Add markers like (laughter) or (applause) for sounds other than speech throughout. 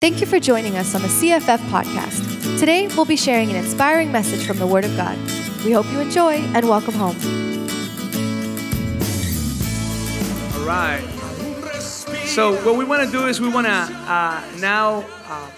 Thank you for joining us on the CFF podcast. Today, we'll be sharing an inspiring message from the Word of God. We hope you enjoy and welcome home. All right. So what we want to do is we want to uh, now. Uh,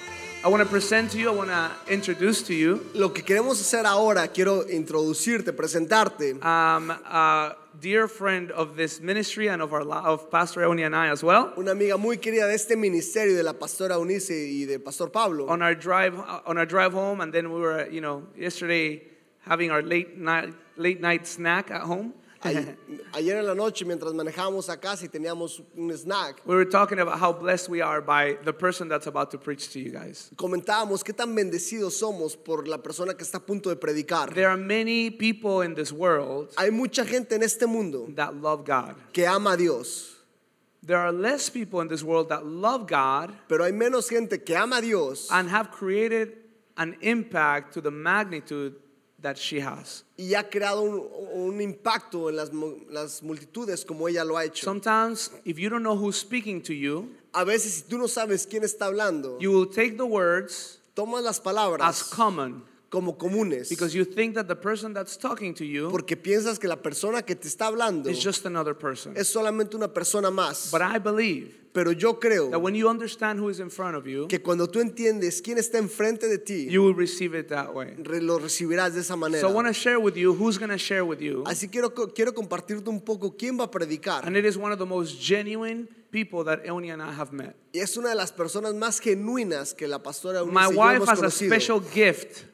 I want to present to you. I want to introduce to you Lo que queremos hacer ahora, quiero introducirte, presentarte um, a dear friend of this ministry and of our of Pastor Euni and I as well. una amiga muy querida de este ministerio, de la pastora Eunice y del pastor Pablo. On our drive on our drive home, and then we were, you know, yesterday having our late night late night snack at home. Ay- (laughs) Ayer en la noche, mientras manejábamos a casa y teníamos un snack, We were talking about how blessed we are by the person that's about to preach to you guys. comentábamos qué tan bendecidos somos por la persona que está a punto de predicar. There are many people in this world Hay mucha gente en este mundo that love God. que ama a Dios, There are less people in this world that love God pero hay menos gente que ama a Dios and have created an impact to the magnitude that she has. Y ha creado un, un impacto en las, las multitudes como ella lo ha hecho. Sometimes, if you don't know who's speaking to you, A veces si tú no sabes quién está hablando, you will take the words tomas las as palabras common como comunes. because you think that the person that's talking to you Porque piensas que la persona que te está hablando is just another person. es solamente una persona más. But I believe Pero yo creo that when you understand who is in front of you, que cuando tú entiendes quién está enfrente de ti, you will receive it that way. re- lo recibirás de esa manera. So I want to share with you who's going to share with you. Así quiero, quiero compartirte un poco quién va a predicar. And it is one of the most genuine people that Eoni and I have met. Y es una de las personas más genuinas que la pastora Eunice My y yo wife hemos has a conocido. special gift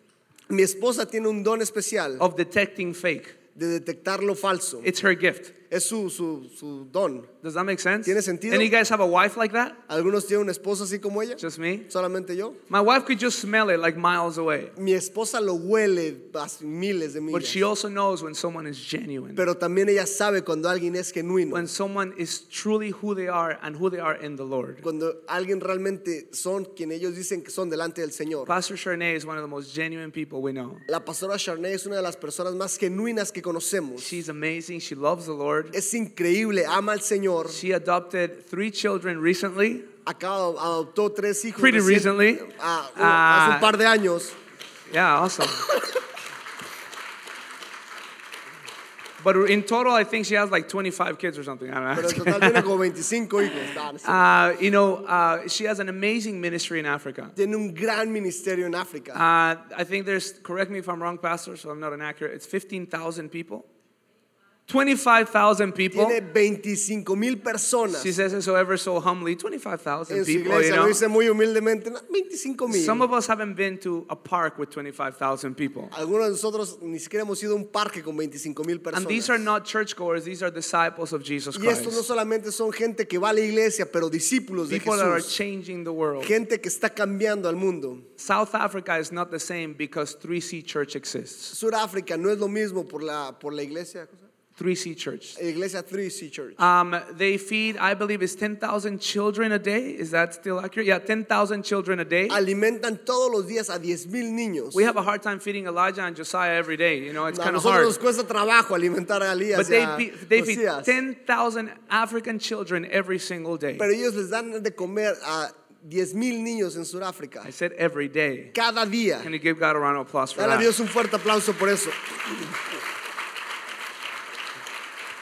Mi esposa tiene un don especial of detecting fake. de detectar lo falso. It's her gift. Es su, su, su don. Does that make sense? ¿Tiene sentido? Any guys have a wife like that? ¿Algunos tienen una esposa así como ella? Just me? ¿Solamente yo? My wife could just smell it like miles away. Mi esposa lo huele a miles de But millas. she also knows when someone is genuine. Pero también ella sabe cuando alguien es genuino. When someone is truly who they are and who they are in the Lord. Cuando alguien realmente son quien ellos dicen que son delante del Señor. Pastor Charnay is one of the most genuine people we know. La pastora Charney es una de las personas más genuinas que conocemos. She's amazing. She loves the Lord. Es increíble, ama al Señor. She adopted three children recently. Adoptó tres hijos. Pretty recién- recently. ah, un- Ah. hace un par de años. Yeah, awesome. but in total, I think she has like 25 kids or something. I don't Pero know. total (laughs) tiene como 25 hijos. Ah. Uh, you know, uh, she has an amazing ministry in Africa. Tiene un gran ministerio en África. Uh, I think there's, correct me if I'm wrong, Pastor, so I'm not inaccurate, it's 15,000 people. 25,000 people. Tiene 25 mil personas. She says it so ever so humbly 25,000 En su people, you iglesia know. dice muy humildemente. no, 25 mil. Some of us haven't been to a park with 25,000 people. Algunos de nosotros ni siquiera hemos ido a un parque con 25 mil personas. And these are not churchgoers, these are disciples of Jesus y estos no Christ. solamente son gente que va a la iglesia, pero discípulos de People that are Jesús. changing the world. Gente que está cambiando al mundo. South Africa is not the same because 3C Church exists. Sudáfrica no es lo mismo por la, por la iglesia. ¿Cómo se llama? 3C Church. Iglesia 3C Church. Um, they feed, I believe, is 10,000 children a day. Is that still accurate? Yeah, 10,000 children a day. Alimentan todos los días a 10 mil niños. We have a hard time feeding Elijah and Josiah every day. You know, it's a kind of hard. nos cuesta trabajo alimentar a Elías But they, a they feed Josías. 10,000 African children every single day. Pero ellos les dan de comer a 10 mil niños en Sudáfrica. I said every day. Cada día. Can you give God a round of applause for Dale a that? Dios un fuerte aplauso por eso.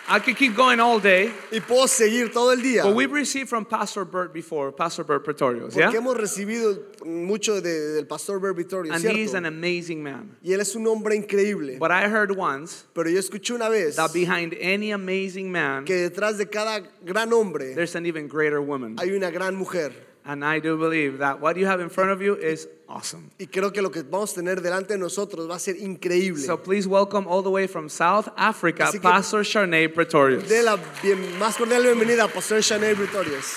I could keep going all day, Y puedo seguir todo el día. but we've received from Pastor Bert before, Pastor Bert Pretorius, yeah? Porque hemos recibido mucho de- del pastor Ber Vittorio, And ¿cierto? he's an amazing man. Y él es un hombre increíble. But I heard once Pero yo escuché una vez that behind any amazing man, que detrás de cada gran hombre there's an even greater woman. hay una gran mujer. And I do believe that what you have in front of you is awesome. Y creo que lo que vamos a tener delante de nosotros va a ser increíble. So please welcome all the way from South Africa, Así que- Pastor Charnay Pretorius. De la bien- más cordial bienvenida a Pastor Chanel Vitorios.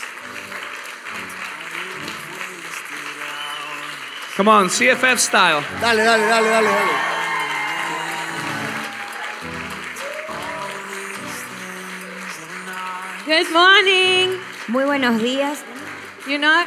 Come on, CFF style. Dale, dale, dale, dale, dale. Good morning. Muy buenos días. You know,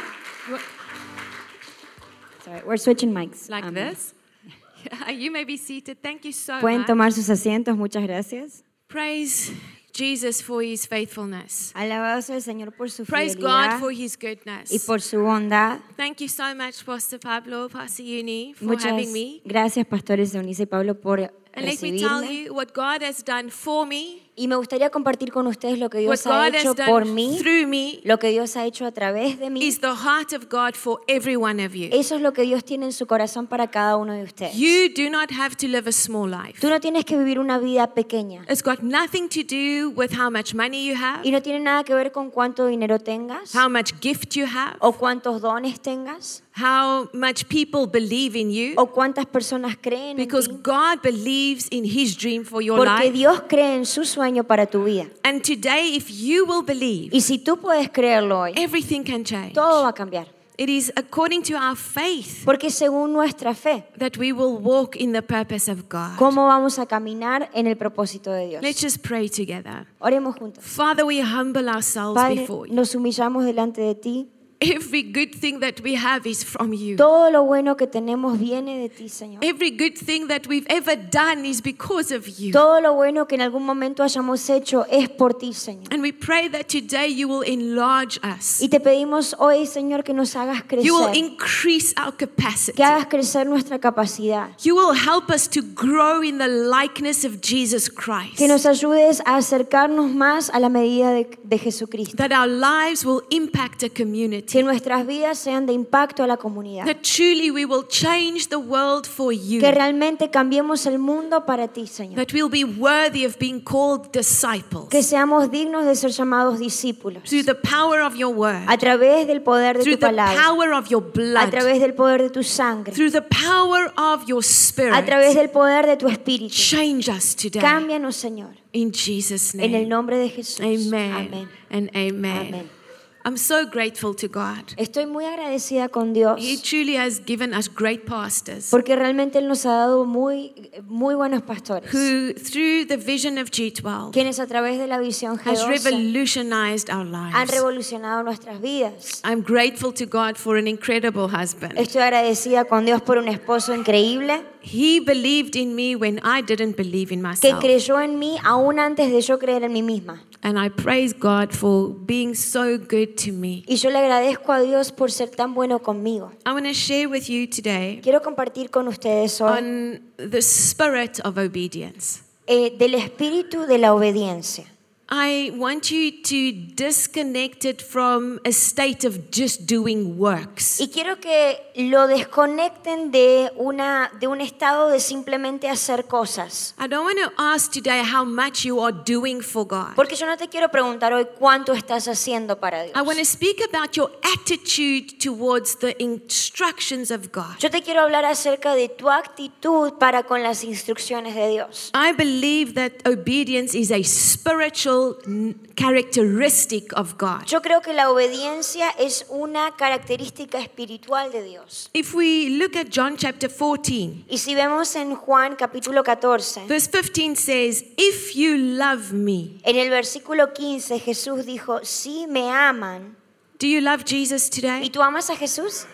Sorry, we're switching mics. like Um, this. (laughs) You may be seated. Thank you so Pueden much. tomar sus asientos, muchas gracias. Praise Jesus for his faithfulness. Alabado sea el Señor por su Praise God for his y goodness. por su bondad. Thank you so much, Pastor Pablo, Pastor Uni, for Muchas having me. gracias, pastores Eunice y Pablo, por And let me tell recibirme. you what God has done for me, Y me gustaría compartir con ustedes lo que what Dios ha hecho por mí, me, lo que Dios ha hecho a través de mí. is the heart of God for every one of you. Eso es lo que Dios tiene en su corazón para cada uno de ustedes. You do not have to live a small life. Tú no tienes que vivir una vida pequeña It's got nothing to do with how much money you have, y no tiene nada que ver con cuánto dinero tengas how much gift you have, o cuántos dones tengas how much people believe in you. o cuántas personas creen en Because ti. God believes in His dream for your Porque life. Dios cree en su sueño para tu vida. And today, if you will believe, Y si tú puedes creerlo hoy, everything can change. todo va a cambiar. It is according to our faith Porque según nuestra fe, that we will walk in the purpose of God. ¿cómo vamos a caminar en el propósito de Dios? Let's just pray together. Oremos juntos. Father, we humble ourselves Padre, before you. nos humillamos delante de ti. Every good thing that we have is from you. Todo lo bueno que tenemos viene de ti, Señor. Every good thing that we've ever done is because of you. Todo lo bueno que en algún momento hayamos hecho es por ti, Señor. And we pray that today you will enlarge us. Y te pedimos hoy, Señor, que nos hagas crecer. You will increase our capacity. que hagas crecer nuestra capacidad, You will help us to grow in the likeness of Jesus Christ. que nos ayudes a acercarnos más a la medida de, de Jesucristo, That our lives will impact a community. Que nuestras vidas sean de impacto a la comunidad, That truly we will change the world for you. que realmente cambiemos el mundo para ti, Señor, That we'll be worthy of being called disciples. que seamos dignos de ser llamados discípulos Through the power of your word. a través del poder de Through tu the palabra, power of your a blood. través del poder de tu sangre, Through the power of your a spirit. través del poder de tu espíritu. Change us today. Cámbianos, Señor, In Jesus' en el name. nombre de Jesús. Amen. Amén. And amen. Amén. I'm so grateful to God. Estoy muy agradecida con Dios He truly has given us great pastors porque realmente Él nos ha dado muy, muy buenos pastores, who, through the vision of G12, quienes a través de la visión has G12 revolutionized our han lives. revolucionado nuestras vidas. I'm grateful to God for an incredible husband. Estoy agradecida con Dios por un esposo increíble He believed in me when I didn't believe in que myself. creyó en mí aún antes de yo creer en mí misma. And I praise God for being so good to me. Y yo le agradezco a Dios por ser tan bueno conmigo. I want to share with you today Quiero compartir con ustedes hoy on the spirit of obedience. eh, del espíritu de la obediencia. I want you to disconnect it from a state of just doing works. Y quiero que lo desconecten de, una, de un estado de simplemente hacer cosas. I don't want to ask today how much you are doing for God. Porque yo no te quiero preguntar hoy cuánto estás haciendo para Dios. I want to speak about your attitude towards the instructions of God. Yo te quiero hablar acerca de tu actitud para con las instrucciones de Dios. I believe that obedience is a spiritual n- characteristic of God. Yo creo que la obediencia es una característica espiritual de Dios. If we look at John chapter 14, Y si vemos en Juan capítulo 14, verse 15 says, If you love me, en el versículo 15 Jesús dijo, si me aman, do you love Jesus today? ¿y tú amas a Jesús?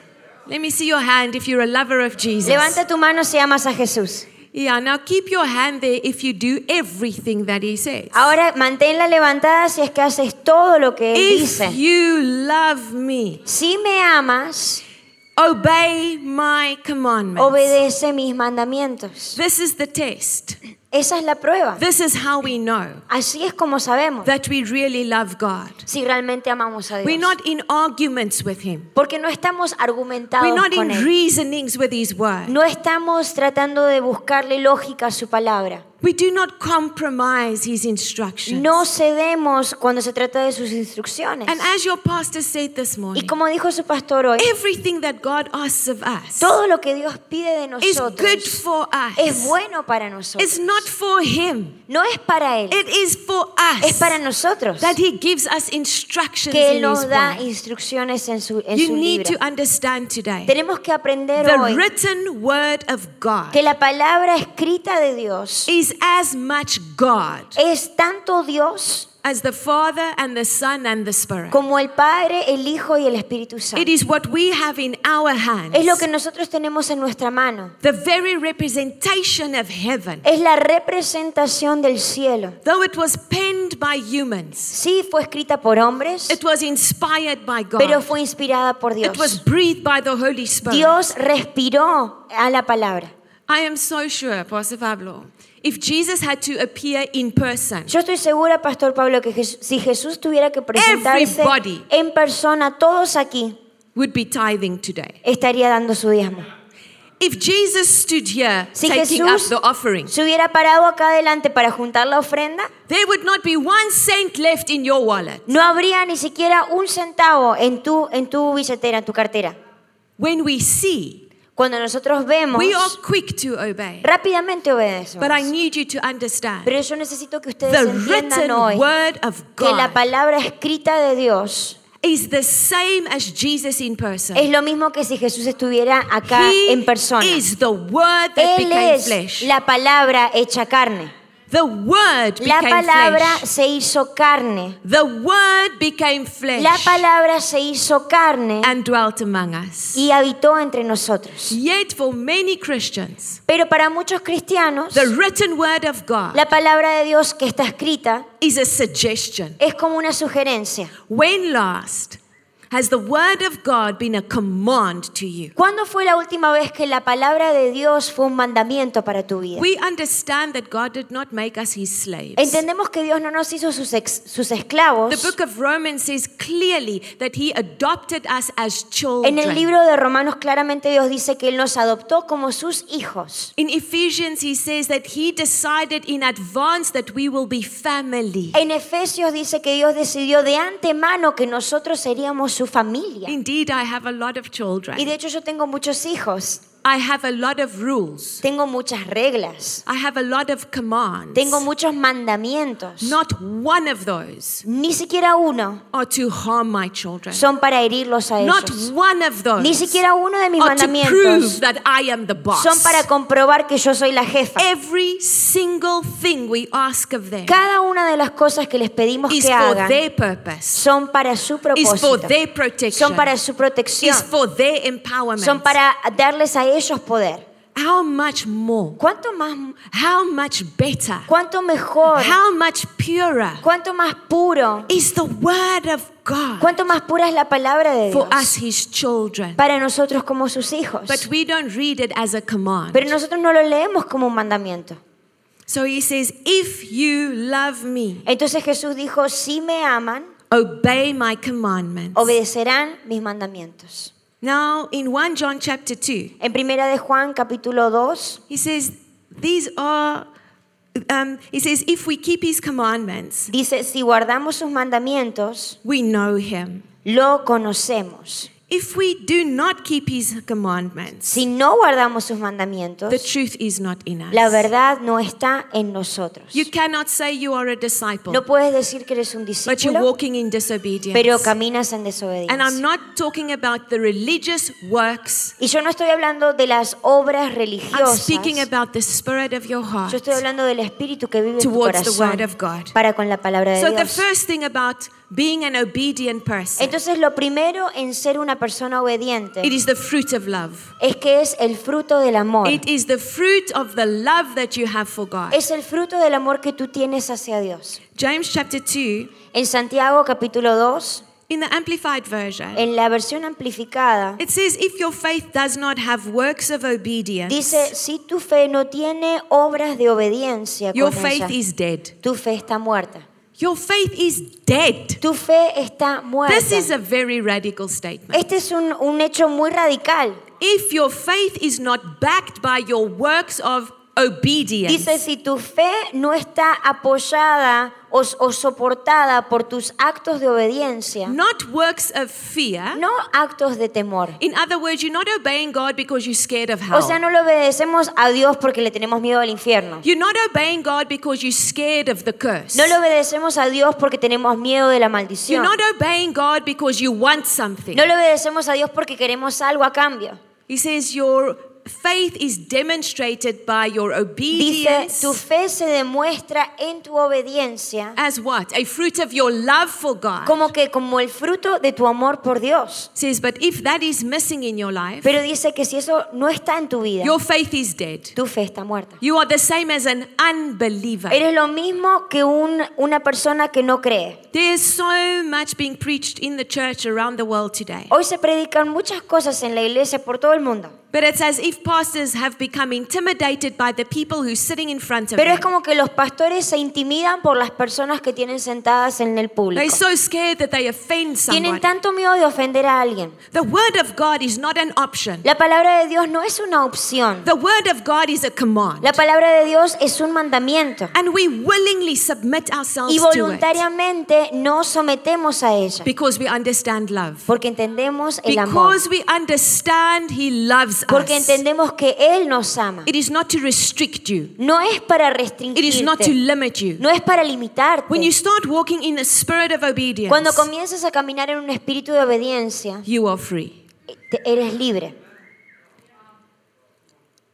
Let me see your hand if you're a lover of Jesus. Levanta tu mano si amas a Jesús. Yeah, now keep your hand there if you do everything that he says. Ahora manténla levantada si es que haces todo lo que Él If dice. you love me, Si me amas, obey my commandments. obedece mis mandamientos. This is the test. Esa es la prueba. This is how we know Así es como sabemos that we really love God. si realmente amamos a We're Dios. not in arguments with him. Porque no estamos argumentados We're not con in Él. reasonings with his word. No estamos tratando de buscarle lógica a su palabra. We do not compromise his instructions. No cedemos cuando se trata de sus instrucciones. And as your pastor said this Y morning, como dijo su pastor hoy, everything that God asks of us todo lo que Dios pide de is good nosotros for es us. bueno para nosotros. It's not for him. No es para Él, It is for es us para nosotros. that he gives us instructions Que Él in nos his da word. instrucciones en su, en You su need libro. to understand today Tenemos que aprender the hoy written word of God que la palabra escrita de Dios is as much God es tanto Dios as the Father and the Son and the Spirit. como el Padre, el Hijo y el Espíritu Santo. It is what we have in our hands. Es lo que nosotros tenemos en nuestra mano. the very representation of heaven. Es la representación del cielo. Though it was penned by humans, Sí, fue escrita por hombres, it was inspired by God. pero fue inspirada por Dios. It was breathed by the Holy Spirit. Dios respiró a la palabra. I am so sure, Pastor Pablo, if Jesus had to appear in person, Yo estoy segura, Pastor Pablo, que Jes- si Jesús tuviera que presentarse Everybody. en persona, todos aquí, would be tithing today. estaría dando su diezmo. If Jesus stood here Si taking Jesús up the offering, se hubiera parado acá adelante para juntar la ofrenda, there would not be one cent left in your wallet. no habría ni siquiera un centavo en tu, en tu billetera, en tu cartera. When we see, Cuando nosotros vemos, we are quick to obey. rápidamente obedecemos. But I need you to understand Pero yo necesito que ustedes the entiendan written hoy word of que la God palabra escrita de Dios is the same as Jesus in person. es lo mismo que si Jesús estuviera acá He en persona. is the word that Él became es flesh. la palabra hecha carne. The word La became palabra flesh. se hizo carne. The word became flesh La palabra se hizo carne and dwelt among us. y habitó entre nosotros. Yet for many Christians, Pero para muchos cristianos, the written word of God la palabra de Dios que está escrita is a suggestion. es como una sugerencia. When last has the word of God been a command to you? ¿Cuándo fue la última vez que la palabra de Dios fue un mandamiento para tu vida? We understand that God did not make us his slaves. Entendemos que Dios no nos hizo sus, ex- sus esclavos. The book of Romans says clearly that he adopted us as children. En el libro de Romanos claramente Dios dice que Él nos adoptó como sus hijos. In Ephesians, he says that he decided in advance that we will be family. En Efesios dice que Dios decidió de antemano que nosotros seríamos su familia. Indeed, I have a lot of children. Y de hecho yo tengo muchos hijos, I have a lot of rules. tengo muchas reglas, I have a lot of commands. tengo muchos mandamientos. Not one of those Ni siquiera uno are to harm my children. son para herirlos a Not ellos. one of those Ni siquiera uno de mis are to mandamientos prove that I am the boss. son para comprobar que yo soy la jefa. Every single thing we ask of them Cada una de las cosas que les pedimos is que for hagan their purpose, son para su is for propósito, their protection, son para su protección, is for their empowerment. son para darles a ellos poder. How much more? ¿Cuánto más, How much better? cuánto mejor, How much purer cuánto más puro, is the word of God cuánto más pura es la palabra de for Dios us, His children? para nosotros como sus hijos? But we don't read it as a command. Pero nosotros no lo leemos como un mandamiento. So He says, If you love me, Entonces Jesús dijo, si me aman, obey my commandments. obedecerán mis mandamientos. Now, in 1 John chapter 2, En primera de Juan capítulo 2 He says, These are, um, He says, if we keep His commandments, dice, si guardamos sus mandamientos, we know Him. lo conocemos. If we do not keep His commandments, Si no guardamos sus mandamientos, the truth is not in us. la verdad no está en nosotros. You cannot say you are a disciple, No puedes decir que eres un discípulo, but you're walking in disobedience. pero caminas en desobediencia. and I'm not talking about the religious works. Y yo no estoy hablando de las obras religiosas. I'm speaking about the spirit of your heart Yo estoy hablando del espíritu que vive en tu towards the word of God. para con la palabra de So the first thing about being an obedient person, Entonces lo primero en ser una persona obediente it is the fruit of love. es que es el fruto del amor. It is the fruit of the love that you have for God. Es el fruto del amor que tú tienes hacia Dios. James chapter 2, En Santiago capítulo 2, in the Amplified Version, en la versión amplificada, it says, If your faith does not have works of obedience, dice, si tu fe no tiene obras de obediencia, your con faith ella, is dead. tu fe está muerta. Your faith is dead. Tu fe está muerta. This is a very radical statement. Este es un, un hecho muy radical. If your faith is not backed by your works of obedience, Dice, si tu fe no está apoyada o, o soportada por tus actos de obediencia, not works of fear. no actos de temor. In other words, you're not obeying God because you're scared of hell. O sea, no le obedecemos a Dios porque le tenemos miedo al infierno. You're not obeying God because you're scared of the curse. No le obedecemos a Dios porque tenemos miedo de la You're maldición. not obeying God because you want something. No le obedecemos a Dios porque queremos algo a cambio. He says your faith is demonstrated by your Dice, obedience tu fe se demuestra en tu obediencia as what? A fruit of your love for God. como que como el fruto de tu amor por Dios. says, but if that is missing in your life, Pero dice que si eso no está en tu vida, your faith is dead. tu fe está muerta. You are the same as an unbeliever. Eres lo mismo que un- una persona que no cree. There's so much being preached in the church around the world today. Hoy se predican muchas cosas en la iglesia por todo el mundo. But it's as if pastors have become intimidated by the people who's sitting in front of Pero es them. como que los pastores se intimidan por las personas que tienen sentadas en el público. They're so scared that they offend Tienen tanto miedo de ofender a alguien. The word of God is not an option. La palabra de Dios no es una opción. The word of God is a command. La palabra de Dios es un mandamiento. And we willingly submit ourselves Y to it voluntariamente nos sometemos a ella. because we understand love. Porque entendemos el amor. Because we understand He loves Porque us. entendemos que Él nos ama. It is not to restrict you. No es para restringirte. It is not to limit you. No es para limitarte. When you start walking in the spirit of obedience, Cuando comienzas a caminar en un espíritu de obediencia, you are free. eres libre.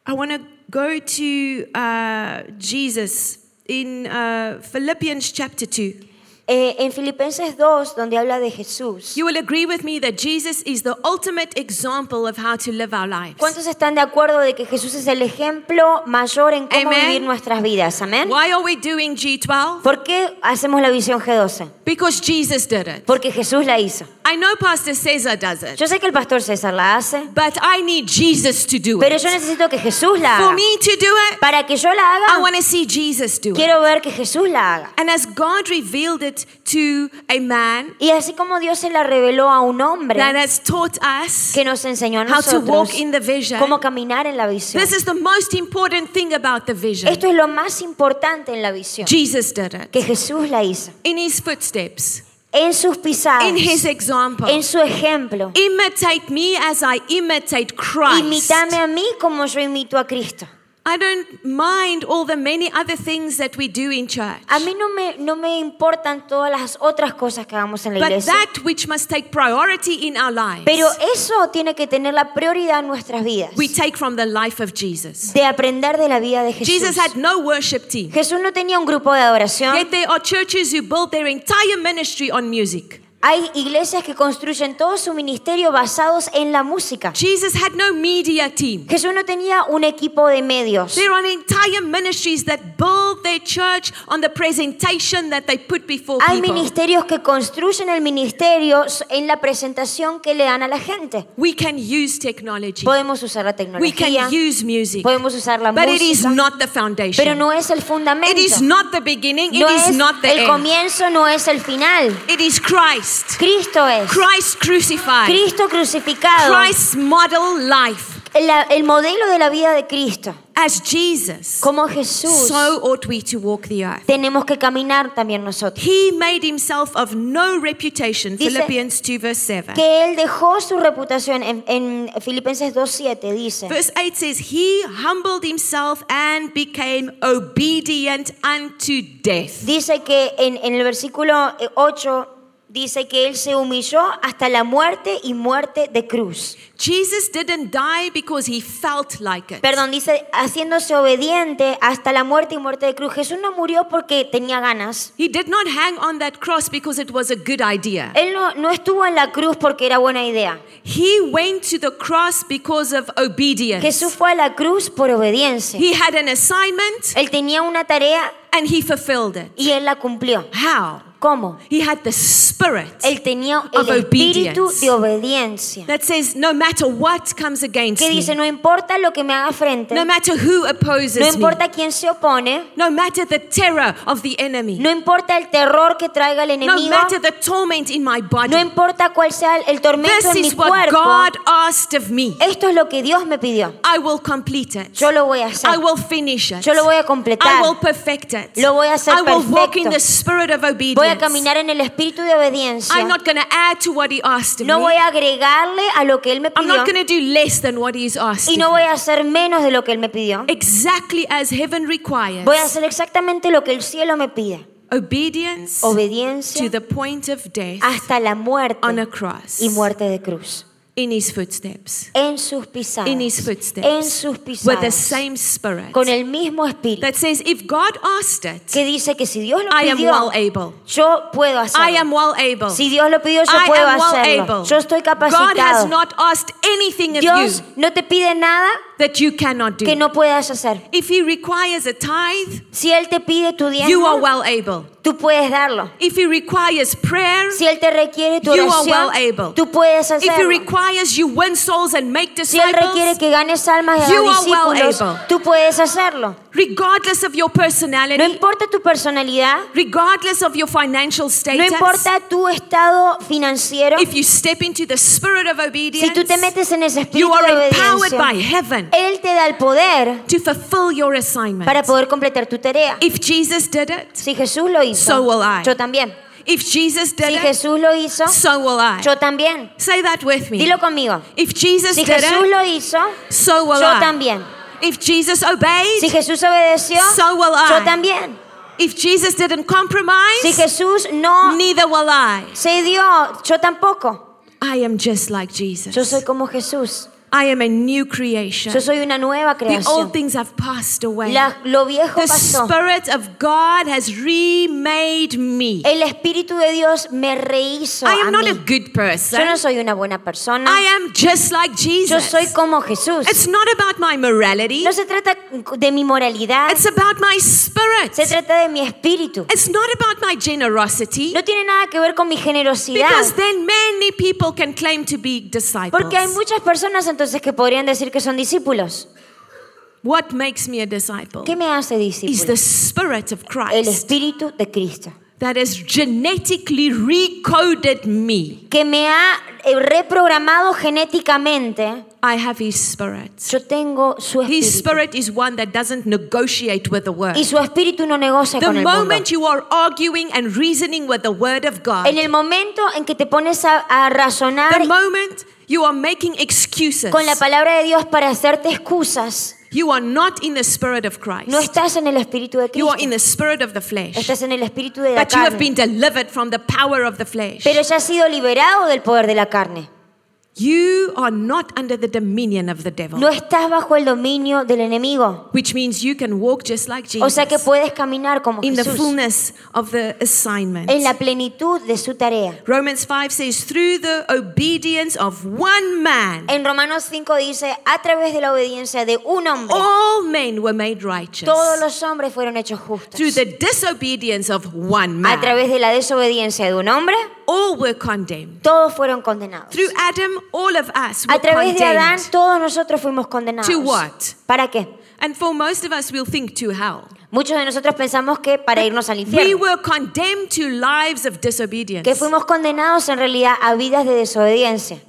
I want to go to uh, Jesus in uh, Philippians chapter 2. Eh, en Filipenses 2, donde habla de Jesús, You will agree with me that Jesus is the ultimate example of how to live our lives. ¿cuántos están de acuerdo de que Jesús es el ejemplo mayor en cómo Amen. vivir nuestras vidas? Amén. Why are we doing G12? ¿Por qué hacemos la visión G12? Because Jesus did it. Porque Jesús la hizo. I know Pastor does it, Yo sé que el pastor César la hace, but I need Jesus to do pero it. yo necesito que Jesús la For haga. me to do it, Para que yo la I haga, want to see Jesus do it. quiero ver que Jesús la haga. And as God revealed it to a man Y así como Dios se la reveló a un hombre that has taught us que nos enseñó a how to nosotros walk in the vision, cómo caminar en la visión. this is the most important thing about the vision. Esto es lo más importante en la visión, Jesus did it que Jesús la hizo. in his footsteps, En sus pisadas, in his example. en su ejemplo. Imitate me as I imitate Christ. A mí como yo imito a Cristo. I don't mind all the many other things that we do in church. A mí no me, no me importan todas las otras cosas que hagamos en la But iglesia. that which must take priority in our lives, Pero eso tiene que tener la prioridad en nuestras vidas. we take from the life of Jesus. De aprender de la vida de Jesús. Jesus had no worship team. Jesús no tenía un grupo de adoración. Yet there are churches who build their entire ministry on music. Hay iglesias que construyen todo su ministerio basados en la música. Jesus had no media team. Jesús no tenía un equipo de medios. There are entire ministries that build their church on the presentation that they put before Hay people. ministerios que construyen el ministerio en la presentación que le dan a la gente. We can use technology. Podemos usar la We can tecnología, use music. podemos usar la But it is música, not the pero foundation. no es el fundamento. It is not the beginning. It No is es not the el end. comienzo, no es el final. It is Christ. Cristo es. Christ crucified. Cristo crucificado. Christ's model life. El, el modelo de la vida de Cristo. As Jesus, Como Jesús. so ought we to walk the earth. tenemos que caminar también nosotros. He made himself of no reputation. Dice Philippians 2, verse 7. Que Él dejó su reputación en, en Filipenses 2.7 dice. Verse 8 says, He humbled himself and became obedient unto death. Dice que en, en el versículo eh, 8 dice que Él se humilló hasta la muerte y muerte de cruz. Jesus didn't die because he felt like it. Perdón, dice haciéndose obediente hasta la muerte y muerte de cruz. Jesús no murió porque tenía ganas. He did not hang on that cross because it was a good idea. Él no, no estuvo en la cruz porque era buena idea. He went to the cross because of obedience. Jesús fue a la cruz por obediencia. He had an assignment Él tenía una tarea and he fulfilled it. y Él la cumplió. How? ¿Cómo? He had the spirit Él tenía Of el espíritu obedience. de obediencia. that says, no matter what comes against Que me, dice, no importa lo que me haga frente, no matter who opposes no me, quién se opone, no matter the terror of the enemy, no importa el terror que traiga el no matter the torment in my body. no importa cuál sea el tormento This en mi is what cuerpo, God asked of me. esto es lo que Dios me pidió. I will complete it. Yo lo voy a hacer. I will finish it. Yo lo voy a I completar. will perfect it. Lo voy a hacer I will walk in the spirit of obedience. Voy a caminar en el espíritu de obediencia. I'm not going to add to what he asked of No me. voy a agregarle a lo que Él me I'm pidió not going to do less than what he's asked. y no voy a hacer menos de lo que Él me pidió. Exactly as heaven requires. Voy a hacer exactamente lo que el cielo me pide. Obedience Obediencia to the point of death hasta la muerte on a cross. y muerte de cruz. In his footsteps. en sus pisadas. In his footsteps. En sus pisadas. With the same spirit. Con el mismo espíritu. That says, if God asked it, Que dice que si Dios lo I am pidió, well able. yo puedo hacerlo. I am well able. Si Dios lo pidió, yo I puedo am well hacerlo. able. Yo estoy capacitado. God has not asked anything of Dios you no te pide nada that you cannot do. que no puedas hacer. If He requires a tithe, Si Él te pide tu you are well able. Tú puedes darlo. If He requires prayer, Si Él te requiere tu You are well able. tú puedes if He hacerlo. requires you win souls and make Si Él requiere disciples, que ganes almas y hagas well discípulos, able. tú puedes hacerlo. Regardless of your personality. No importa tu personalidad, regardless of your financial status. no importa tu estado financiero, if you step into the spirit of obedience. si tú te metes en ese espíritu you are de empowered by heaven Él te da el poder to fulfill your assignment. para poder completar tu tarea. If Jesus did it, Si Jesús lo hizo, So will I. yo también. if Jesus did Si it, Jesús lo hizo, so will I. yo también. Say that with me. Dilo conmigo. If Jesus Si did Jesús it, lo hizo, so will yo I. también. If Jesus obeyed, Si Jesús obedeció, So will I. yo también. if Jesus didn't compromise, Si Jesús no neither will I. se dio, yo tampoco. I am just like Jesus. Yo soy como Jesús. I am a new creation. Yo soy una nueva creación. The old things have passed away. La- lo viejo the pasó. Spirit of God has remade me. El Espíritu de Dios me rehizo I a am not mí. a good person. Yo no soy una buena persona. I am just like Jesus. Yo soy como Jesús. It's not about my morality. No se trata de mi moralidad, It's about my spirit. se trata de mi espíritu. It's not about my generosity. No tiene nada que ver con mi generosidad. Because then many people can claim to be disciples. Porque hay muchas personas entonces que podrían decir que son discípulos. What makes me a disciple ¿Qué me hace is the discípulo? Spirit of El Christ Espíritu de Cristo. That has genetically recoded me. Que me ha eh, reprogramado genéticamente. I have His Spirit. Yo tengo su His. Spirit is one that doesn't negotiate with the Word. Y su espíritu no negocia The con el mundo. moment you are arguing and reasoning with the Word of God, En el momento en que te pones a, a razonar the moment you are making excuses, con la palabra de Dios para hacerte excusas, you are not in the Spirit of Christ. no estás en el espíritu de Cristo. You are in the spirit of the flesh. Estás en el espíritu de la But you have been delivered from the power of the flesh. Pero ya has sido liberado del poder de la carne. You are not under the dominion of the devil, No estás bajo el dominio del enemigo. which means you can walk just like O sea que Jesus puedes caminar como in the Jesús fullness of the assignment. en la plenitud de su tarea. Romans 5 says, through the obedience of one man, En Romanos 5 dice, a través de la obediencia de un hombre, all men were made righteous. todos los hombres fueron hechos justos. Through the disobedience of one A man, través de la desobediencia de un hombre, all were condemned. todos fueron condenados. Through Adam, all of us were A través de Adán, condemned. todos nosotros fuimos condenados. To what? ¿Para qué? And for most of us, we'll think to hell. Muchos de nosotros pensamos que para irnos al infierno. We were condemned to lives of disobedience. Que fuimos condenados en realidad a vidas de desobediencia.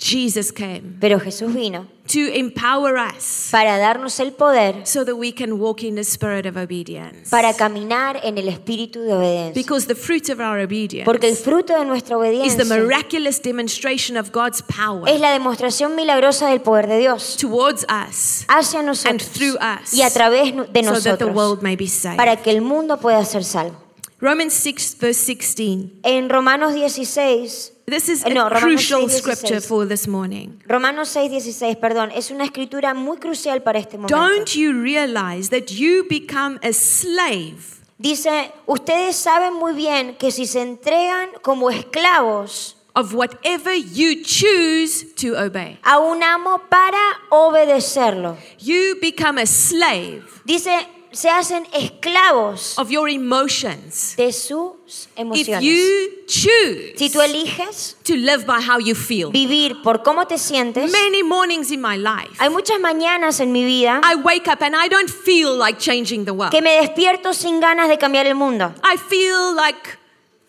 Jesus came Pero Jesús vino to empower us para darnos el poder so that we can walk in the spirit of obedience. para caminar en el espíritu de obediencia. Because the fruit of our obedience Porque el fruto de nuestra is the miraculous demonstration of God's power es la demostración milagrosa del poder de Dios towards us hacia and nosotros through us y a través de so that the nosotros world may be saved. para que el mundo pueda ser salvo. Romans 6, verse 16. En Romanos 16, This is eh, No, a Romanos crucial 6, scripture for this morning. Romanos 6, 16, perdón, es una escritura muy crucial para este momento. Don't you realize that you become a slave Dice, ustedes saben muy bien que si se entregan como esclavos of whatever you choose to obey? a un amo para obedecerlo, You become a slave dice, se hacen esclavos of your emotions. de sus If emociones. you choose Si tú eliges to live by how you feel. vivir por cómo te sientes, Many mornings in my life, hay muchas mañanas en mi vida I wake up and I don't feel like changing the world. que me despierto sin ganas de cambiar el mundo. I feel like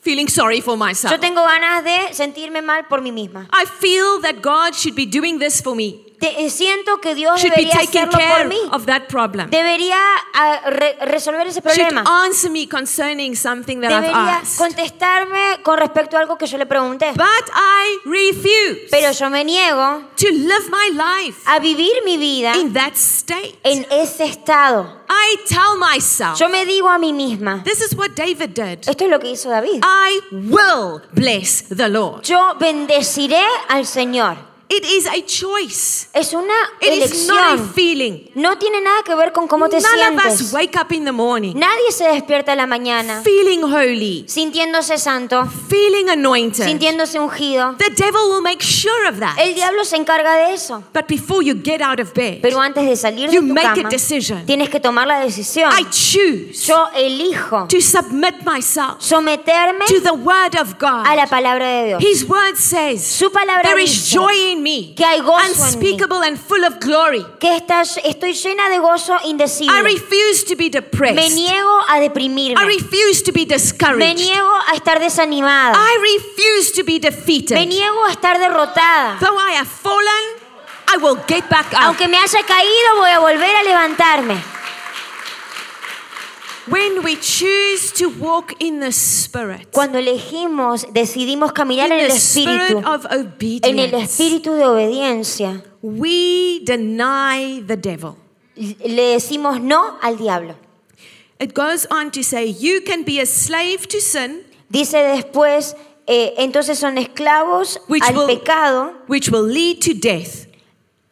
feeling sorry for myself. Yo tengo ganas de sentirme mal por mí misma. I feel that God should be doing this for me. Te- eh, siento que Dios should be debería taking hacerlo por care mí. of that problem, Debería ah, re- resolver ese should problema. answer me concerning something that I've Debería asked. contestarme con respecto a algo que yo le pregunté. But I refuse Pero yo me niego to live my life a vivir mi vida in that state. en ese estado. I tell myself, Yo me digo a mí misma, this is what David did. esto es lo que hizo David. I will bless the Lord. Yo bendeciré al Señor. It is a choice. Es una It is not a elección. feeling. No tiene nada que ver con cómo te None of us sientes. wake up in the morning Nadie se despierta a la mañana feeling holy, sintiéndose santo, feeling anointed. sintiéndose ungido. The devil will make sure of that. El diablo se encarga de eso. But before you get out of bed, Pero antes de salir de You tu make a cama, decision. tienes que tomar la decisión. I choose Yo elijo to submit myself someterme to the word of a la God. palabra de Dios. His word says, Su palabra There is dice joy in me, que hay gozo en mí. unspeakable and full of glory. que estás- estoy llena de gozo I indecible. refuse to be Me depressed. niego a I deprimirme. refuse to be Me discouraged. niego a estar desanimada. I refuse to be Me defeated. niego a estar derrotada. Though I have fallen, I will get back up. Aunque me haya caído, voy a volver a levantarme. When we choose to walk in the Spirit, Cuando elegimos, decidimos caminar in en el the spirit espíritu, of en el obedience, espíritu de obediencia, we deny the devil. le decimos no al diablo. It goes on to say, You can be a slave to sin, Dice después, eh, entonces son esclavos which al will, pecado. which will lead to death.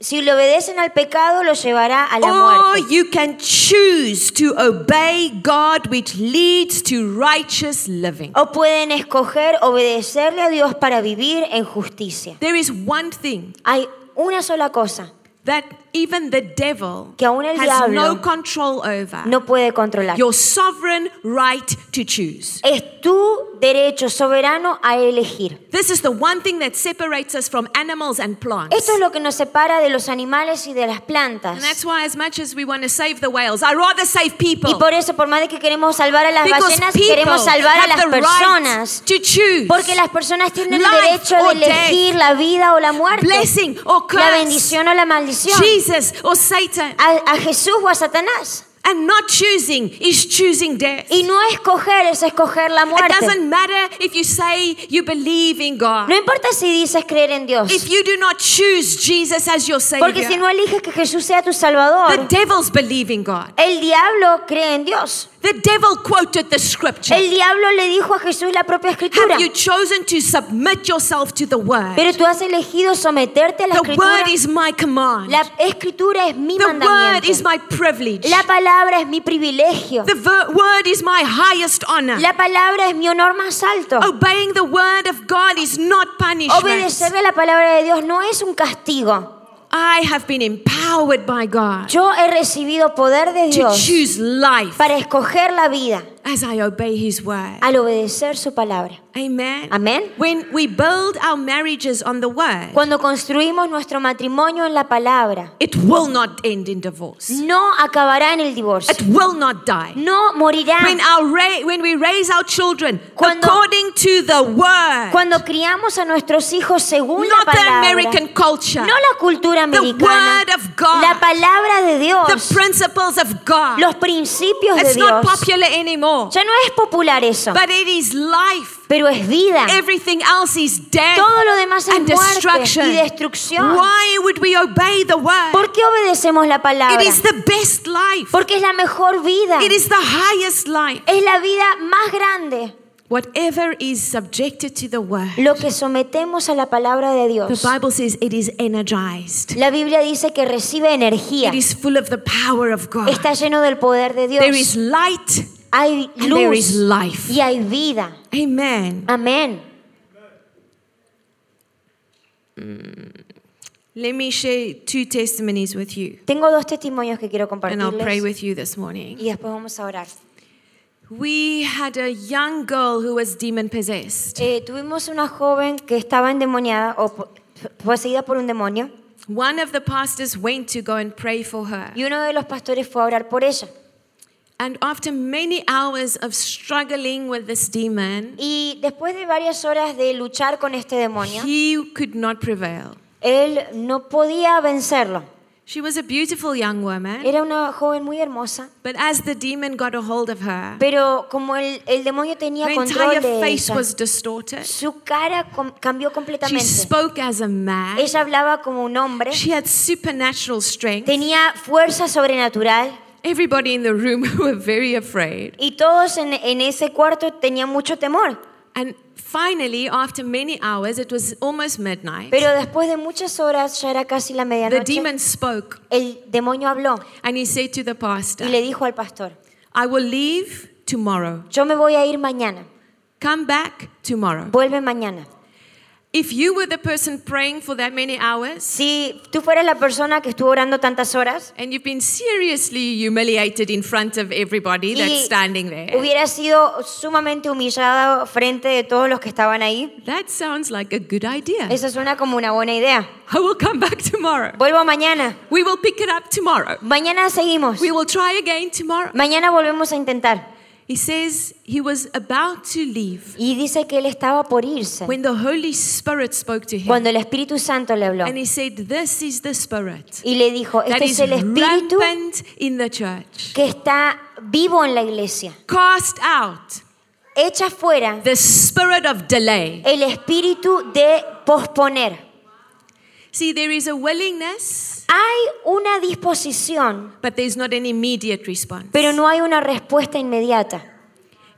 Si le obedecen al pecado, lo llevará a la Or muerte. you can choose to obey God, which leads to righteous living. O pueden escoger obedecerle a Dios para vivir en justicia. There is one thing Hay una sola cosa that even the devil Que aún el has diablo no control over no puede controlar. your sovereign right to choose. Es tu derecho soberano a elegir. This is the one thing that separates us from animals and plants. Esto es lo que nos separa de los animales y de las plantas. And that's why, as much as we want to save the whales, I rather save people. Y por eso, por más de que queremos salvar a las because ballenas, people queremos salvar a have las the personas. right to choose Porque las personas tienen el derecho de elegir death. la vida o la muerte, blessing or curse, la bendición o la maldición, Jesus or Satan. a, a Jesús o a Satanás. And not choosing is choosing death. Y no escoger es escoger la muerte. It doesn't matter if you say you believe in God. No importa si dices creer en Dios, If you do not choose Jesus as your savior. porque si no eliges que Jesús sea tu salvador. the devils believe in God. el diablo cree en Dios. The devil quoted the scripture. El diablo le dijo a Jesús la propia escritura. Have you chosen to submit yourself to the word? Pero tú has elegido someterte a la The escritura. word is my command. La escritura es mi The word is my privilege. La palabra es mi privilegio. The word is my highest honor. La palabra es mi honor más alto. Obeying the word of God is not punishment. Obedecerle a la palabra de Dios no es un castigo. I have been empowered by God Yo he recibido poder de to Dios choose life. para escoger la vida as I obey His word. al obedecer su palabra. Amen. Amén. When we build our marriages on the word, Cuando construimos nuestro matrimonio en la palabra, it will not end in divorce. no acabará en el divorcio. It will not die. No morirá. When, our when we raise our children Cuando- according to the word, Cuando criamos a nuestros hijos según la not the American culture, no la cultura americana, The word of God. la palabra de Dios, the principles of God. los principios de Dios. It's not popular anymore, Ya no es popular eso, but it is life. pero es vida. Everything else is death Todo lo demás es and muerte destruction. y destrucción. Why would we obey the word? ¿Por qué obedecemos la palabra? It is the best life. Porque es la mejor vida. It is the highest life. Es la vida más grande. Whatever is subjected to the word, Lo que sometemos a la palabra de the Dios. Bible says it is energized. La Biblia dice que recibe energía. It is full of the power of God. Está lleno del poder de There is Dios. light Hay and there is life. y hay vida. Amen. Amén. Let me share two testimonies with you, Tengo dos testimonios que quiero compartirles. and I'll pray with you this morning. y después vamos a orar. We had a young girl who was demon possessed. Eh, tuvimos una joven que estaba endemoniada o poseída por un demonio One of the pastors went to go and pray for her. y uno de los pastores fue a orar por ella. And after many hours of struggling with this demon, Y después de varias horas de luchar con este demonio, he could not prevail. Él no podía vencerlo. She was a beautiful young woman, Era una joven muy hermosa, but as the demon got a hold of her, pero como el, el demonio tenía her control entire de face ella, was distorted. su cara com- cambió She spoke as a man. Ella hablaba como un hombre, She had supernatural strength. tenía fuerza sobrenatural Everybody in the room (laughs) were very afraid. y todos en, en ese cuarto tenían mucho temor. And finally, after many hours, it was almost midnight, Pero después de muchas horas, ya era casi la medianoche. the demon spoke el demonio habló and he said to the pastor, y le dijo al pastor, I will leave tomorrow. yo me voy a ir mañana, Come back tomorrow. vuelve mañana. If you were the person praying for that many hours Si tú fueras la persona que estuvo orando tantas horas and you've been seriously humiliated in front of everybody that's standing there, hubiera sido sumamente humillado frente de todos los que estaban ahí, that sounds like a good idea. eso suena como una buena idea. I will come back tomorrow. Vuelvo mañana. We will pick it up tomorrow. Mañana seguimos. We will try again tomorrow. Mañana volvemos a intentar. He says he was about to leave Y dice que él estaba por irse when the Holy Spirit spoke to him. cuando el Espíritu Santo le habló And he said, This is the Spirit y le dijo, that este is es el Espíritu rampant in the church. que está vivo en la iglesia. Cast out Echa fuera the spirit of delay. el espíritu de posponer. See, there is a willingness, Hay una disposición, but there's not an immediate response. pero no hay una respuesta inmediata.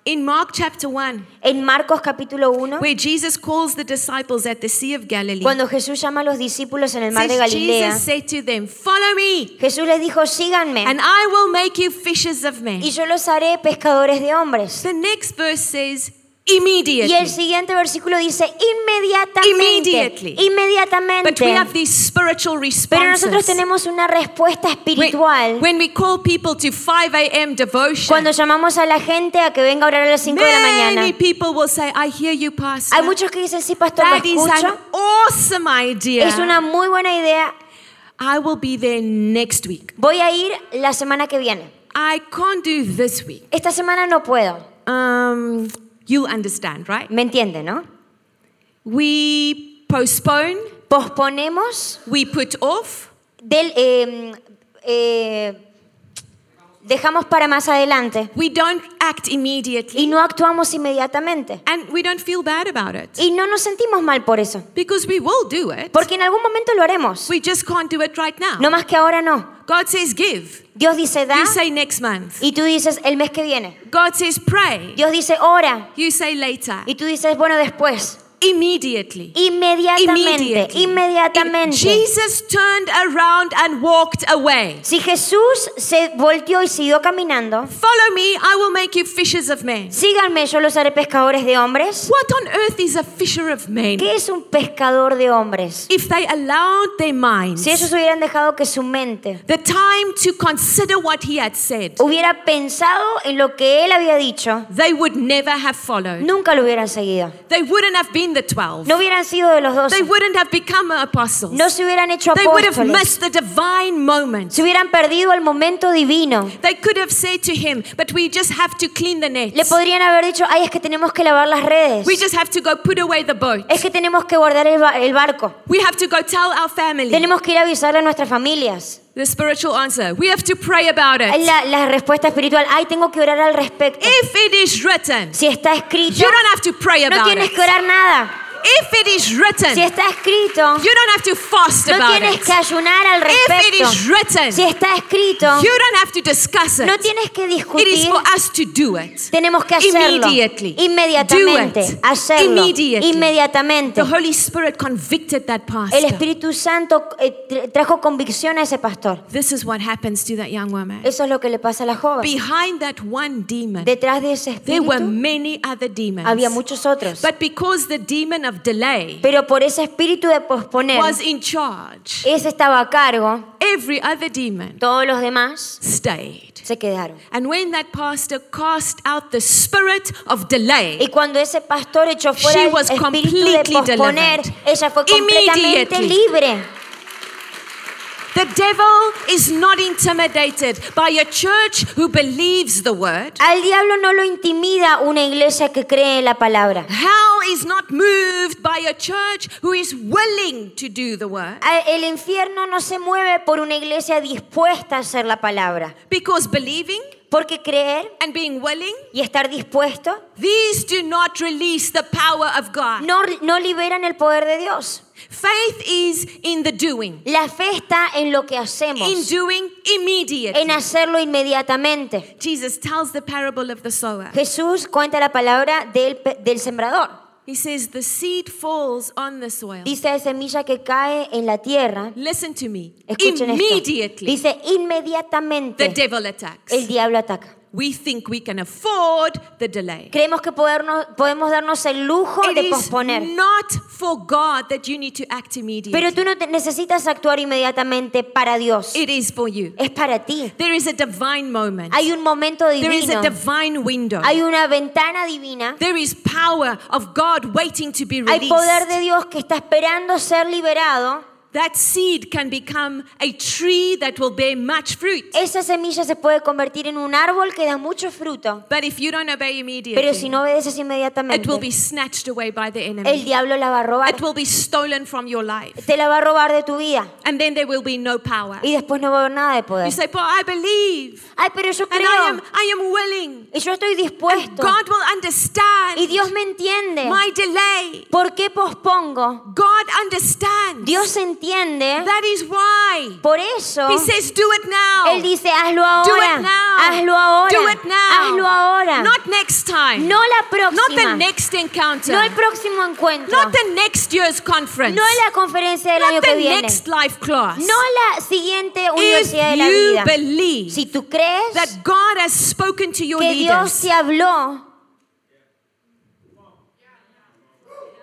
In Mark chapter 1, En Marcos capítulo 1, where Jesus calls the disciples at the Sea of Galilee, cuando Jesús llama a los discípulos en el mar de Galilea, Jesus said to them, Follow me, Jesús les dijo, síganme and I will make you fishers of men. y yo los haré pescadores de hombres. The next verse says, Y Immediately. el siguiente versículo dice, inmediatamente. Immediately. Inmediatamente. But we have these spiritual Pero nosotros tenemos una respuesta When, espiritual. when we call people to 5 a.m. devotion, Cuando llamamos a la gente a que venga a orar a las 5 de la mañana. many people will say, I hear you, Pastor. Hay muchos que dicen, sí, pastor, That is an escucho. awesome idea. Es una muy buena idea. I will be there next week. Voy a ir la semana que viene. I can't do this week. Esta semana no puedo. Um, you'll understand, right? ¿Me entiende, no? We postpone, Posponemos we put off, del, eh, eh, dejamos para más adelante we don't act y immediately, no actuamos inmediatamente. and we don't feel bad about it Y no nos sentimos mal por eso. because we will do it. Porque en algún momento lo haremos. We just can't do it right now. No más que ahora no. God says give. Dios dice da You say next month. y tú dices el mes que viene. God says pray. Dios dice ora You say later. y tú dices bueno después. Immediately. Inmediatamente, inmediatamente. Jesus turned around and walked away. Si Jesús se volteó y siguió caminando, Follow me, I will make you fishers of men. síganme, yo los haré pescadores de hombres. What on earth is a fisher of men? ¿Qué es un pescador de hombres? If they allowed their minds Si ellos hubieran dejado que su mente the time to consider what he had said, hubiera pensado en lo que él había dicho, they would never have followed. nunca lo hubieran seguido. They wouldn't have been the 12. No hubieran sido de los They doce. wouldn't have become apostles. No se hubieran hecho They would have apóstoles. missed the divine moment. Se hubieran perdido el momento divino. They could have said to him, But we just have to clean the Le nets. podrían haber dicho, ay, es que tenemos que lavar las redes. We just have to go put away the boat. Es que tenemos que guardar el barco. We have to go tell our family. Tenemos que ir a avisarle a nuestras familias. The spiritual answer. We have to pray about it. La, la respuesta espiritual, ay, tengo que orar al respecto. If it is written, Si está escrito, you don't have to pray no about tienes it. que orar nada. If it is written, Si está escrito, you don't have to fast no about tienes it. que ayunar al If it respecto. is written, Si está escrito, you don't have to discuss no it. tienes que It is discutir. for us to do it. Tenemos que hacerlo. Immediately. Inmediatamente. Do it. Hacerlo. Immediately. Inmediatamente. The Holy Spirit convicted that El pastor. Espíritu Santo eh, tra- trajo convicción a ese pastor. This is what happens to that young woman. Eso es lo que le pasa a la joven. Behind that one demon, Detrás de ese there were espíritu many other demons. había muchos otros. But because the demon of delay Pero por ese espíritu de posponer, was in charge, ese estaba a cargo, every other demon todos los demás stayed. se quedaron. And when that pastor cast out the spirit of delay, Y cuando ese pastor echó fuera She el was espíritu de completely posponer, delivered. ella fue completamente Immediately. libre. The devil is not intimidated by a church who believes the word. Al diablo no lo intimida una iglesia que cree la palabra. Hell is not moved by a church who is willing to do the word. El infierno no se mueve por una iglesia dispuesta a hacer la palabra. Because believing Porque creer and being willing, y estar dispuesto these do not release the power of God. no, no liberan el poder de Dios. Faith is in the doing, La fe está en lo que hacemos, in doing immediately. en hacerlo inmediatamente. Jesus tells the parable of the sower. Jesús cuenta la palabra del, del sembrador. He says, The seed falls on the soil. Dice semilla que cae en la tierra. Listen to me. Escuchen esto. Immediately, Dice the inmediatamente devil attacks. el diablo ataca. We think we can afford the delay. Creemos que podernos- podemos darnos el lujo It de is posponer. not for God that you need to act immediately. Pero tú no te- necesitas actuar inmediatamente para Dios. It is for you. Es para ti. There is a divine moment. Hay un momento divino. There is a divine window. Hay una ventana divina. There is power of God waiting to be released. Hay poder de. Dios que está esperando ser liberado. That seed can become a tree that will bear much fruit. Esa semilla se puede convertir en un árbol que da mucho fruto. But if you don't obey Pero si immediately, no obedeces it inmediatamente, will be snatched away by the el enemy. diablo la va a robar. It will be stolen from your life. Te la va a robar de tu vida. And then there will be no power. Y después no va a haber nada de poder. You say, but I believe. Ay, pero yo And I am, creo. I am willing. Y yo estoy dispuesto. God will understand Y Dios me entiende. my delay. ¿Por qué pospongo? God understands. Dios entiende. That is why. Por eso, He says, do it now. Él dice, hazlo Do it now. Hazlo ahora. Do it now. Hazlo ahora. Not next time. No la Not the próxima. next encounter. No el próximo encuentro. Not the next year's conference. No la conferencia del año Not que the viene. next life class. No la siguiente if universidad de la you vida. believe Si tú crees that God has spoken to your que Dios leaders, te habló,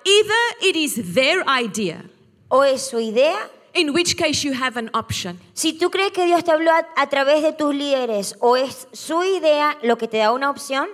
either it is their idea, o es su idea, in which case you have an option, si tú crees que Dios te habló a, a través de tus líderes, o es su idea lo que te da una opción,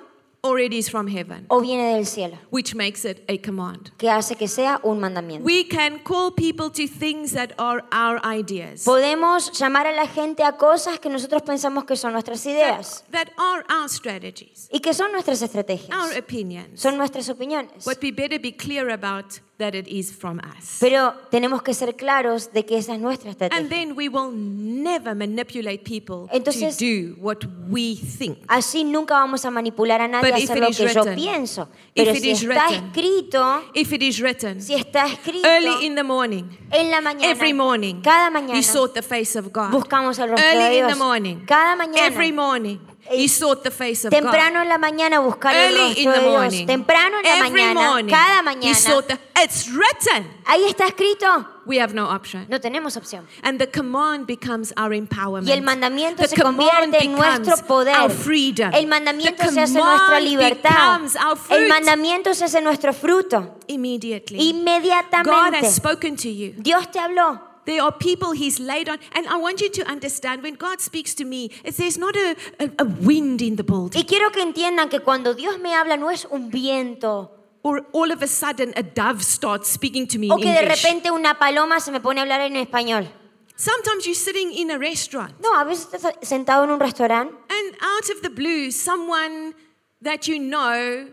or it is from heaven, o viene del cielo, which makes it a command. que hace que sea un mandamiento. We can call people to things that are our ideas, Podemos llamar a la gente a cosas que nosotros pensamos que son nuestras ideas that are our strategies, y que son nuestras estrategias, our opinions. son nuestras opiniones. What we better be clear about that it is from us. Pero tenemos que ser claros de que esa es nuestra And estrategia. then we will never manipulate people Entonces- to do what we think. Así nunca vamos a manipular a nadie But a if hacer it lo is que yo written, pienso. if Pero it si is está written, escrito, If it is written, si está escrito early in the morning, en la mañana, every morning, cada mañana, you sought the face of God. buscamos el rostro de Early in the Dios. morning, Cada mañana, every morning, You sought the face of God. temprano en la mañana buscar el Early in the de Dios. morning, Temprano en la every mañana, morning, cada you mañana. sought the. It's written. Ahí está escrito. We have no option. No tenemos opción. And the command becomes our empowerment. Y el mandamiento the se command convierte en becomes nuestro poder. Our freedom. El mandamiento the se hace nuestra libertad. becomes our El fruit. mandamiento se hace nuestro fruto. Immediately. God Inmediatamente. has spoken to you. Dios te habló. There are people He's laid on, and I want you to understand when God speaks to me, it's, there's not a, a, a wind in the building, Y quiero que entiendan que cuando Dios me habla no es un viento or all of a sudden a dove starts speaking to me o in que de English. repente una paloma se me pone a hablar en español. Sometimes you're sitting in a restaurant, No, a veces estás sentado en un restaurante and out of the blue, someone that you know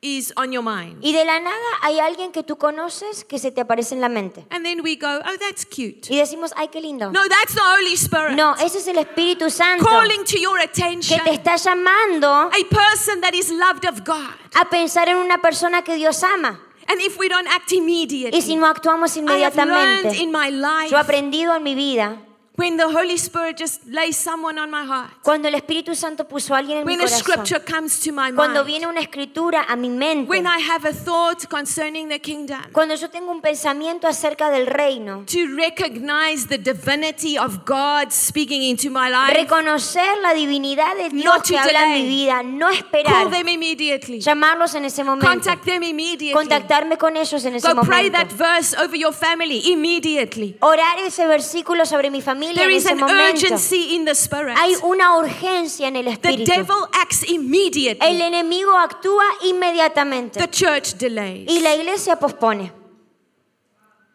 is on your mind. y de la nada hay alguien que tú conoces que se te aparece en la mente. And then we go, oh, that's cute. Y decimos, ay, qué lindo. No, that's the Holy Spirit No, ese es el Espíritu Santo calling to your attention. que te está llamando a person that is loved of God. a pensar en una persona que Dios ama. And if we don't act Y si immediately, no actuamos I have learned inmediatamente, in my life yo he aprendido en mi vida, when the Holy Spirit just lays someone on my heart, cuando el Espíritu Santo puso a alguien en mi when a corazón, scripture comes to my cuando mind, viene una escritura a mi mente, when I have a thought concerning the kingdom, cuando yo tengo un pensamiento acerca del reino, to recognize the divinity of God speaking into my life, reconocer la divinidad de Dios Not to que habla en mi vida, no call esperar, them immediately, llamarlos en ese momento, contact them immediately, contactarme con ellos en ese go pray momento, that verse over your family immediately. orar ese versículo sobre mi familia There en is ese an momento. urgency in the spirit. Hay una urgencia en el The espíritu. devil acts El immediately. enemigo actúa inmediatamente The church delays. y la iglesia pospone.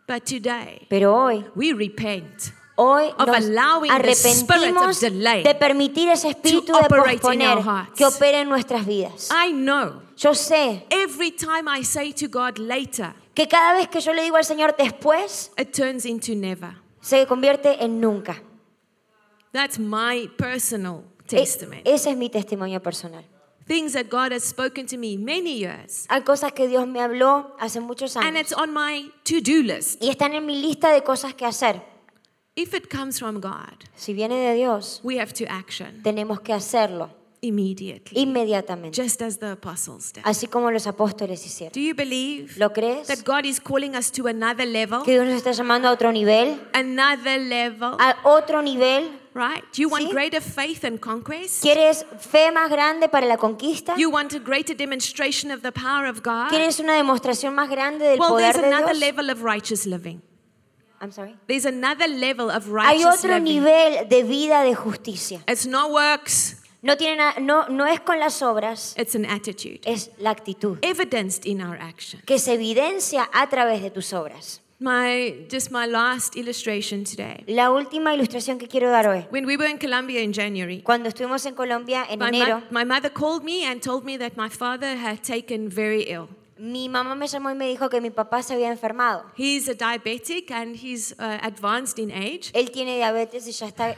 But today, Pero hoy we repent. Hoy of nos allowing the spirit arrepentimos delay de permitir ese espíritu de operate in posponer our hearts. que opere en nuestras vidas. I know Yo sé every time I say to God later, que cada vez que yo le digo al Señor después, it turns into never. Se convierte en nunca. That's my personal E- testament. ese es mi testimonio personal. Things that God has spoken to me many years. Hay cosas que Dios me habló hace muchos And años it's on my to do list. y están en mi lista de cosas que hacer. If it comes from God, Si viene de Dios, we have to action tenemos que hacerlo immediately, inmediatamente, just as the apostles did. así como los apóstoles hicieron. Do you believe ¿Lo crees? that God is calling us to another level? Que Dios nos está llamando a otro nivel, Another level, a otro nivel. right? Do you want Sí. greater faith and conquest? ¿Quieres fe más grande para la conquista? You want a greater demonstration of the power of God? ¿Quieres una demostración más grande del Well, poder there's de another Dios? level of righteous living. I'm sorry. There's another level of Hay righteous otro living. nivel de vida de justicia. It's not works, No, tiene na- no, no es con las obras, it's an attitude. es la actitud Evidenced in our action. que se evidencia a través de tus obras. My just my last illustration today. La última ilustración que quiero dar hoy. When we were in Colombia in January, Cuando estuvimos en Colombia en my, enero, my mother called me and told me that my father had taken very ill. Mi mamá me llamó y me dijo que mi papá se había enfermado. He's a diabetic and he's uh, advanced in age. Él tiene diabetes y ya está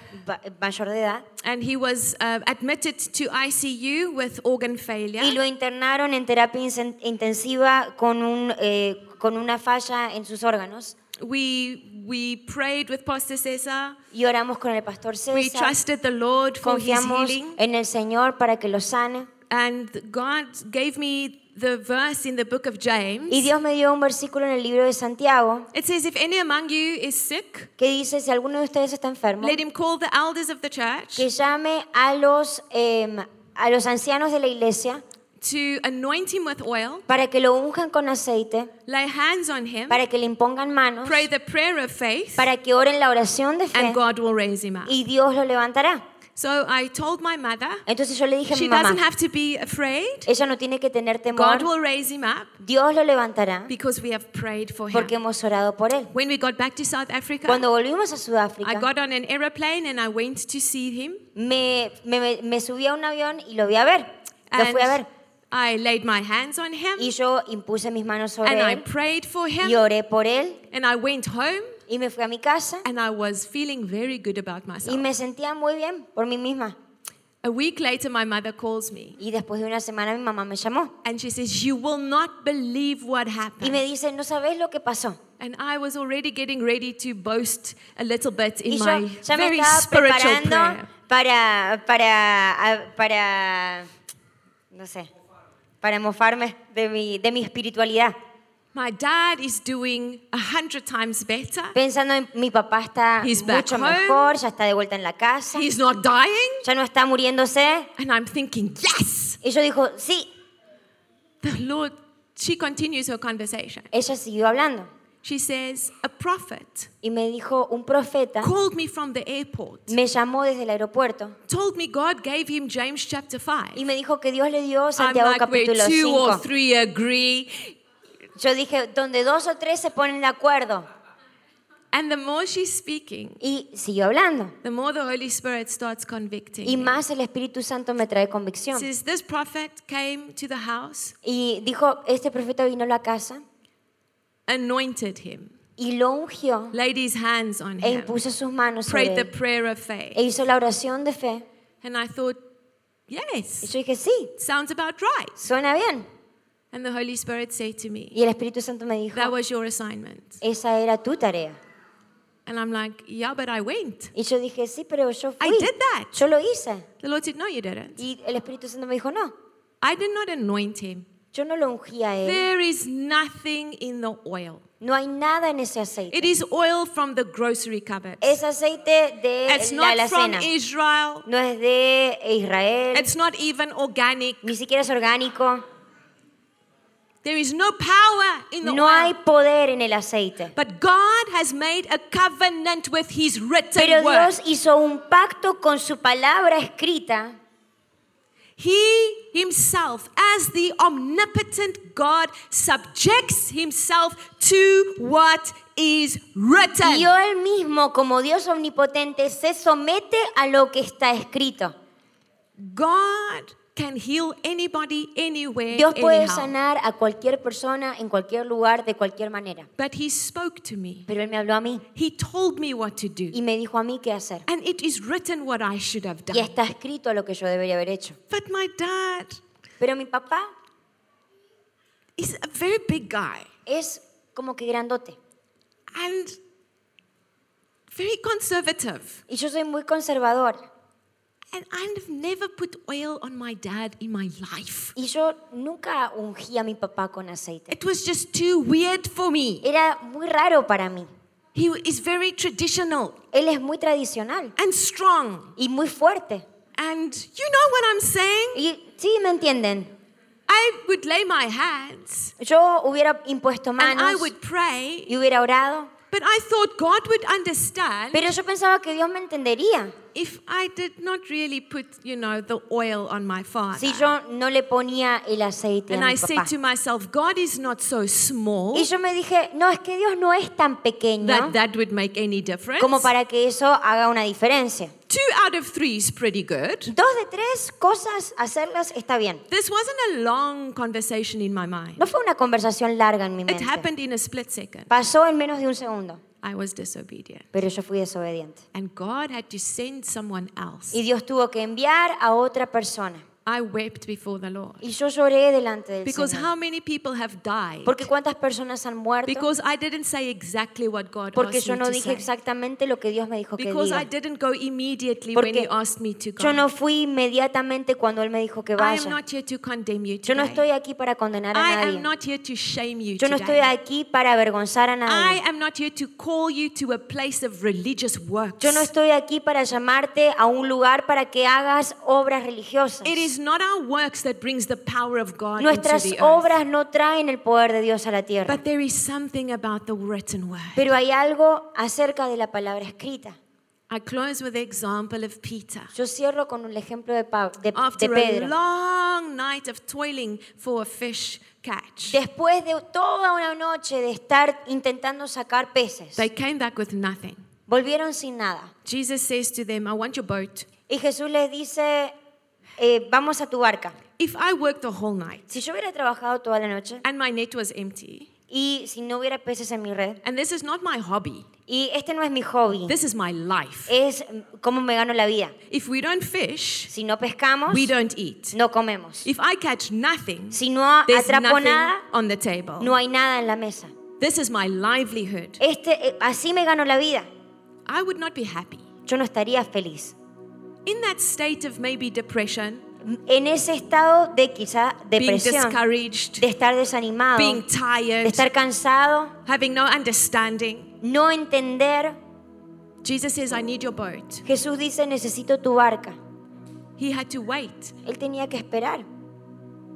mayor de edad. And he was uh, admitted to ICU with organ failure. Y lo internaron en terapia intensiva con, un, eh, con una falla en sus órganos. We, we prayed with Pastor Cesar. Y oramos con el pastor We César. trusted the Lord for his Confiamos healing. en el Señor para que lo sane. And God gave me the verse in the book of James. Y Dios me dio un versículo en el libro de Santiago It says, If any among you is sick, que dice, si alguno de ustedes está enfermo, let him call the elders of the church que llame a los, em, a los ancianos de la iglesia to anoint him with oil, para que lo unjan con aceite, lay hands on him, para que le impongan manos, pray the prayer of faith, para que oren la oración de fe and God will raise him up. y Dios lo levantará. So I told my mother, Entonces yo le dije a she mi mamá, doesn't have to be afraid. ella no tiene que tener God temor, will raise him up Dios lo levantará because we have prayed for him. porque hemos orado por él. When we got back to South Africa, Cuando volvimos a I Sudáfrica, got on an aeroplane and I went to see him. me, me, me subí a un avión y lo vi a ver, lo fui a ver. I laid my hands on him Y yo impuse mis manos sobre and I él prayed for him. y oré por él And I went home y me fui a mi casa and I was feeling very good about y myself. me sentía muy bien por mí misma. A week later, my mother calls me Y después de una semana mi mamá me llamó and she says, You will not believe what y me happened. dice, no sabes lo que pasó. And I was already getting ready to boast a little bit Y in yo my ya me very spiritual prayer. para, para, para, no sé, para mofarme de mi, de mi espiritualidad. My dad is doing a hundred times better. Pensando en mi papá está He's back mucho home. mejor, ya está de vuelta en la casa, He's not dying. ya no está muriéndose. And I'm thinking, Yes! Y yo dijo, sí, The Lord, she continues her conversation. ella siguió hablando. She says, A prophet Y me dijo, un profeta called me from the airport, me llamó desde el aeropuerto told me God gave him James chapter 5. y me dijo que Dios le dio Santiago I'm like, capítulo two or three agree. Yo dije, donde dos o tres se ponen de acuerdo. And the more she's speaking, Y siguió hablando. the more the Holy Spirit starts convicting. Y más el Espíritu Santo me trae convicción. Says this prophet came to the house, Y dijo, este profeta vino a la casa anointed him, y lo ungió laid his hands on e impuso sus manos sobre prayed the él. prayer of faith. E hizo la oración de fe. And I thought, Y yes, yo dije, sí, sounds about right. suena bien. And the Holy Spirit said to me, Y el Espíritu Santo me dijo, that was your assignment. esa era tu tarea. And I'm like, yeah, but I went. Y yo dije, sí, pero yo I did that. Yo lo hice. The Lord said, no, you didn't. Y el Espíritu Santo me dijo, no, I did not anoint him. yo no lo ungí a él. There is nothing in the oil. No hay nada en ese aceite. It is oil from the grocery cupboard. Es aceite de It's la not from alacena. Israel. No es de Israel, It's not even organic. ni siquiera es orgánico. There is no power in the No hay poder en el aceite. But God has made a covenant with His written Pero word. Dios hizo un pacto con su palabra escrita. He himself, as the omnipotent God, subjects himself to what is written. Y él mismo, como Dios omnipotente, se somete a lo que está escrito. God can heal anybody, anywhere, Dios puede anyhow. sanar a cualquier persona en cualquier lugar, de cualquier manera. But he spoke to me. Pero Él me habló a mí He told me what to do. y me dijo a mí qué hacer. And it is written what I should have done. Y está escrito lo que yo debería haber hecho. But my dad Pero mi papá is a very big guy es como que grandote. and very conservative. Y yo soy muy conservador. And I've never put oil on my dad in my life. Y yo nunca ungí a mi papá con aceite. It was just too weird for me. Era muy raro para mí. He is very traditional Él es muy tradicional and strong. y muy fuerte. And you know what I'm saying? Y sí, me entienden. I would lay my hands Yo hubiera impuesto manos. and I would pray, y hubiera orado. but I thought God would understand Pero yo pensaba que Dios me entendería if I did not really put, you know, the oil on my father. si yo no le ponía el aceite a And mi I said papá. to myself, God is not so small Y yo me dije, no, es que Dios no es tan pequeño that that would make any difference. como para que eso haga una diferencia. Two out of three is pretty good. Dos de tres cosas, hacerlas está bien. This wasn't a long conversation in my mind. No fue una conversación larga en mi It mente. happened in a split second. Pasó en menos de un segundo, I was disobedient. pero yo fui desobediente. And God had to send someone else. Y Dios tuvo que enviar a otra persona. I wept before the Lord. Y yo lloré delante del Because Señor. how many people have died? Porque cuántas personas han muerto. Because I didn't say exactly what God Porque asked yo me no to dije say. exactamente lo que Dios me dijo que Because I diga. didn't go immediately when He Porque asked me to yo go. no fui inmediatamente cuando Él me dijo que I am vaya. not here to condemn you Yo no today. estoy aquí para condenar a I am nadie. not here to shame you Yo no estoy today. aquí para avergonzar a I nadie. am not here to call you to a place of religious works. Yo no estoy aquí para llamarte a un lugar para que hagas obras religiosas. It is not our works that brings the power of God Nuestras into the earth. obras no traen el poder de Dios a la tierra. But there is something about the written word. Pero hay algo acerca de la palabra escrita. I close with the example of Peter. Yo cierro con el ejemplo de, Pa- de- de After a Pedro. long night of toiling for a fish catch, Después de toda una noche de estar intentando sacar peces, they came back with nothing. volvieron sin nada. Jesus says to them, I want your boat. Y Jesús les dice, eh, vamos a tu barca. If I worked the whole night Si yo hubiera trabajado toda la noche and my net was empty, y si no hubiera peces en mi red, and this is not my hobby, y este no es mi hobby, this is my life. es mm, cómo me gano la vida. If we don't fish, Si no pescamos, we don't eat. no comemos. If I catch nothing, Si no there's atrapo nothing nada, on the table. no hay nada en la mesa. This is my livelihood. Este, eh, así me gano la vida. I would not be happy. Yo no estaría feliz. In that state of maybe depression, En ese estado de quizá depresión, discouraged, de estar desanimado, being de tired, estar cansado, having no understanding, no entender, Jesus says, I need your boat. Jesús dice, necesito tu barca. He had to wait. Él tenía que esperar,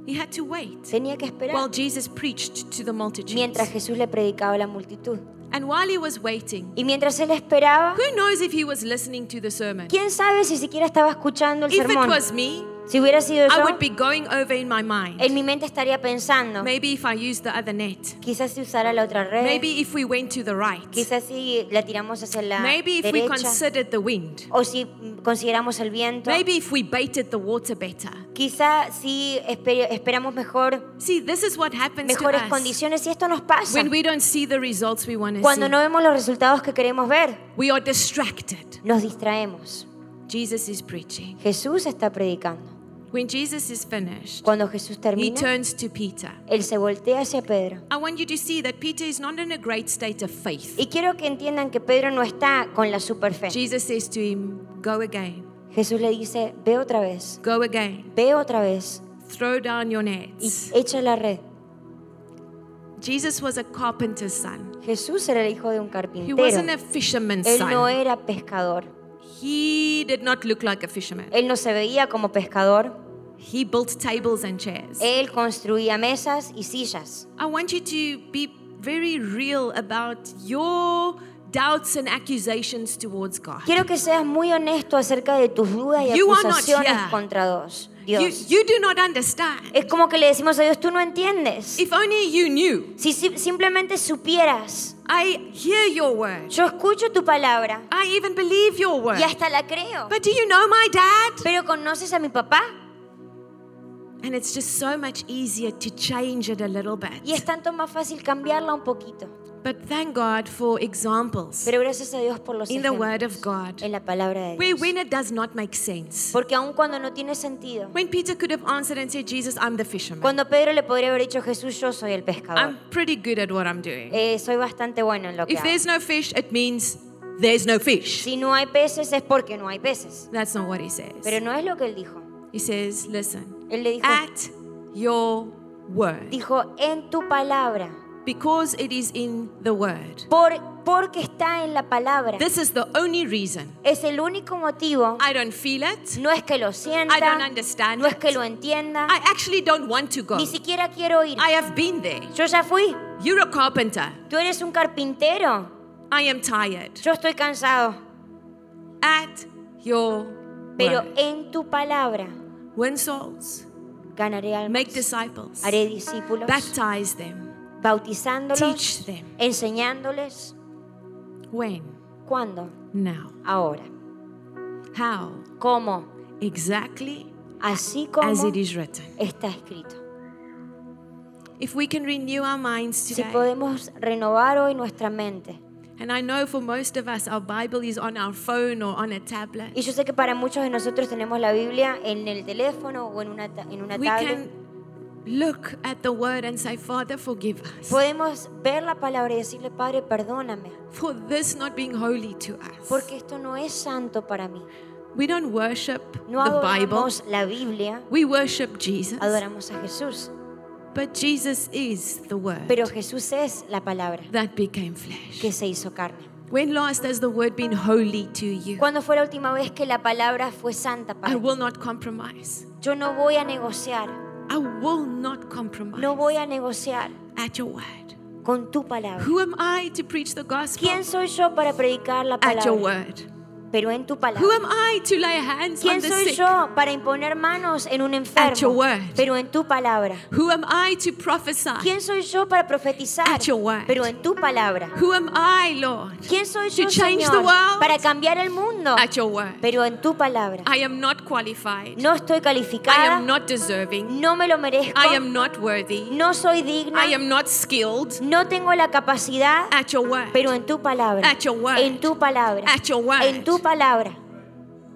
He had to wait tenía que esperar. while Jesus preached to the multitudes. mientras Jesús le predicaba a la multitud. And while he was waiting, Y mientras él esperaba, who knows if he was listening to the sermon? quién sabe si siquiera estaba escuchando el If it sermón. was me, Si hubiera sido I yo, would be going over in my mind. en mi mente estaría pensando, Maybe if I used the other net. quizás si usara la otra red, Maybe if we went to the right. quizás si la tiramos hacia la Maybe if we derecha, considered the wind. o si consideramos el viento, Maybe if we baited the water better. quizá si esper- esperamos mejor, See, this is what happens to mejores us condiciones. Y esto nos pasa when we don't see the results we want to cuando see. no vemos los resultados que queremos ver, We are distracted. nos distraemos. Jesus is preaching. Jesús está predicando. When Jesus is finished, Cuando Jesús he termina, turns to Peter. él se voltea hacia Pedro. I want you to see that Peter is not in a great state of faith. Y quiero que entiendan que Pedro no está con la super fe. Jesus says to him, Go again, Jesús le dice, ve otra vez, go again, ve otra vez throw down your y nets. echa la red. Jesus was a carpenter's son. Jesús era el hijo de un He carpintero. wasn't a fisherman's Él no son. era pescador. He did not look like a fisherman. Él no se veía como pescador. He built tables and chairs. Él construía mesas y sillas. I want you to be very real about your doubts and accusations towards God. Quiero que seas muy honesto acerca de tus dudas y You acusaciones contra Dios. You You, Dios. you do not understand. Es como que le decimos a Dios, tú no entiendes. If only you knew. Si si- simplemente supieras, I hear your word. yo escucho tu palabra I even believe your word. y hasta la creo. But do you know my dad? Pero ¿conoces a mi papá? And it's just so much easier to change it a little bit. Y es tanto más fácil cambiarla un poquito. But thank God for examples Pero gracias a Dios por los in the word of God en la palabra de where Dios. when it does not make sense. Porque aun cuando no tiene sentido, When Peter could have answered and said, Jesus, I'm the fisherman. cuando Pedro le podría haber dicho, Jesús, yo soy el pescador. I'm pretty good at what I'm doing. Eh, soy bastante bueno en lo que If hago. there's no fish, it means there's no fish. Si no hay peces es porque no hay peces. That's not what he says. Pero no es lo que él dijo. He says, listen, Él le dijo, at your word. dijo en tu palabra. Because it is in the word. Por, porque está en la palabra. This is the only reason. Es el único motivo. I don't feel it. No es que lo sienta. I don't understand No es it. que lo entienda. I actually don't want to go. Ni siquiera quiero ir. I have been there. Yo ya fui. You're a carpenter. Tú eres un carpintero. I am tired. Yo estoy cansado. At your Pero word. en tu palabra Win souls. ganaré almas. Make disciples. Haré discípulos. Baptize them. Bautizándolos. Teach them. Enseñándoles. When? ¿Cuándo? Now. Ahora. How? ¿Cómo? Exactly Así como as it is written. está escrito. If we can renew our minds Si today, podemos renovar hoy nuestra mente. And I know for most of us, our Bible is on our phone or on a tablet. Y yo sé que para muchos de nosotros tenemos la Biblia en el teléfono o en una, en una We tablet. can look at the word and say, Father, forgive us Podemos ver la palabra y decirle, Padre, perdóname, for this not being holy to us. porque esto no es santo para mí. We don't worship No the Bible, adoramos la Biblia, we worship Jesus. adoramos a Jesús. But Jesus is the word Pero Jesús es la palabra that became flesh. que se hizo carne. When last has the word been holy to you? ¿Cuándo fue la última vez que la palabra fue santa para I will not compromise. Yo no voy a negociar, I will not compromise no voy a negociar at your word. con tu palabra. Who am I to preach the gospel? ¿Quién soy yo para predicar la At your palabra? word. Pero en tu Who palabra. am I to lay hands on ¿Quién the soy sick? yo para imponer manos en un At your enfermo? word. Pero en tu palabra. Who am I to prophesy? ¿Quién soy yo para profetizar? At your word. Pero en tu palabra. Who am I, Lord? ¿Quién soy To yo, change the Señor, world? para cambiar el mundo? At your word. Pero en tu palabra. I am not qualified. No estoy I calificada, am not deserving. no me lo merezco, I am not worthy. no soy digna, I am not skilled. no tengo la capacidad, At your word. pero en tu palabra. At your word. En tu palabra. At your word. En tu palabra.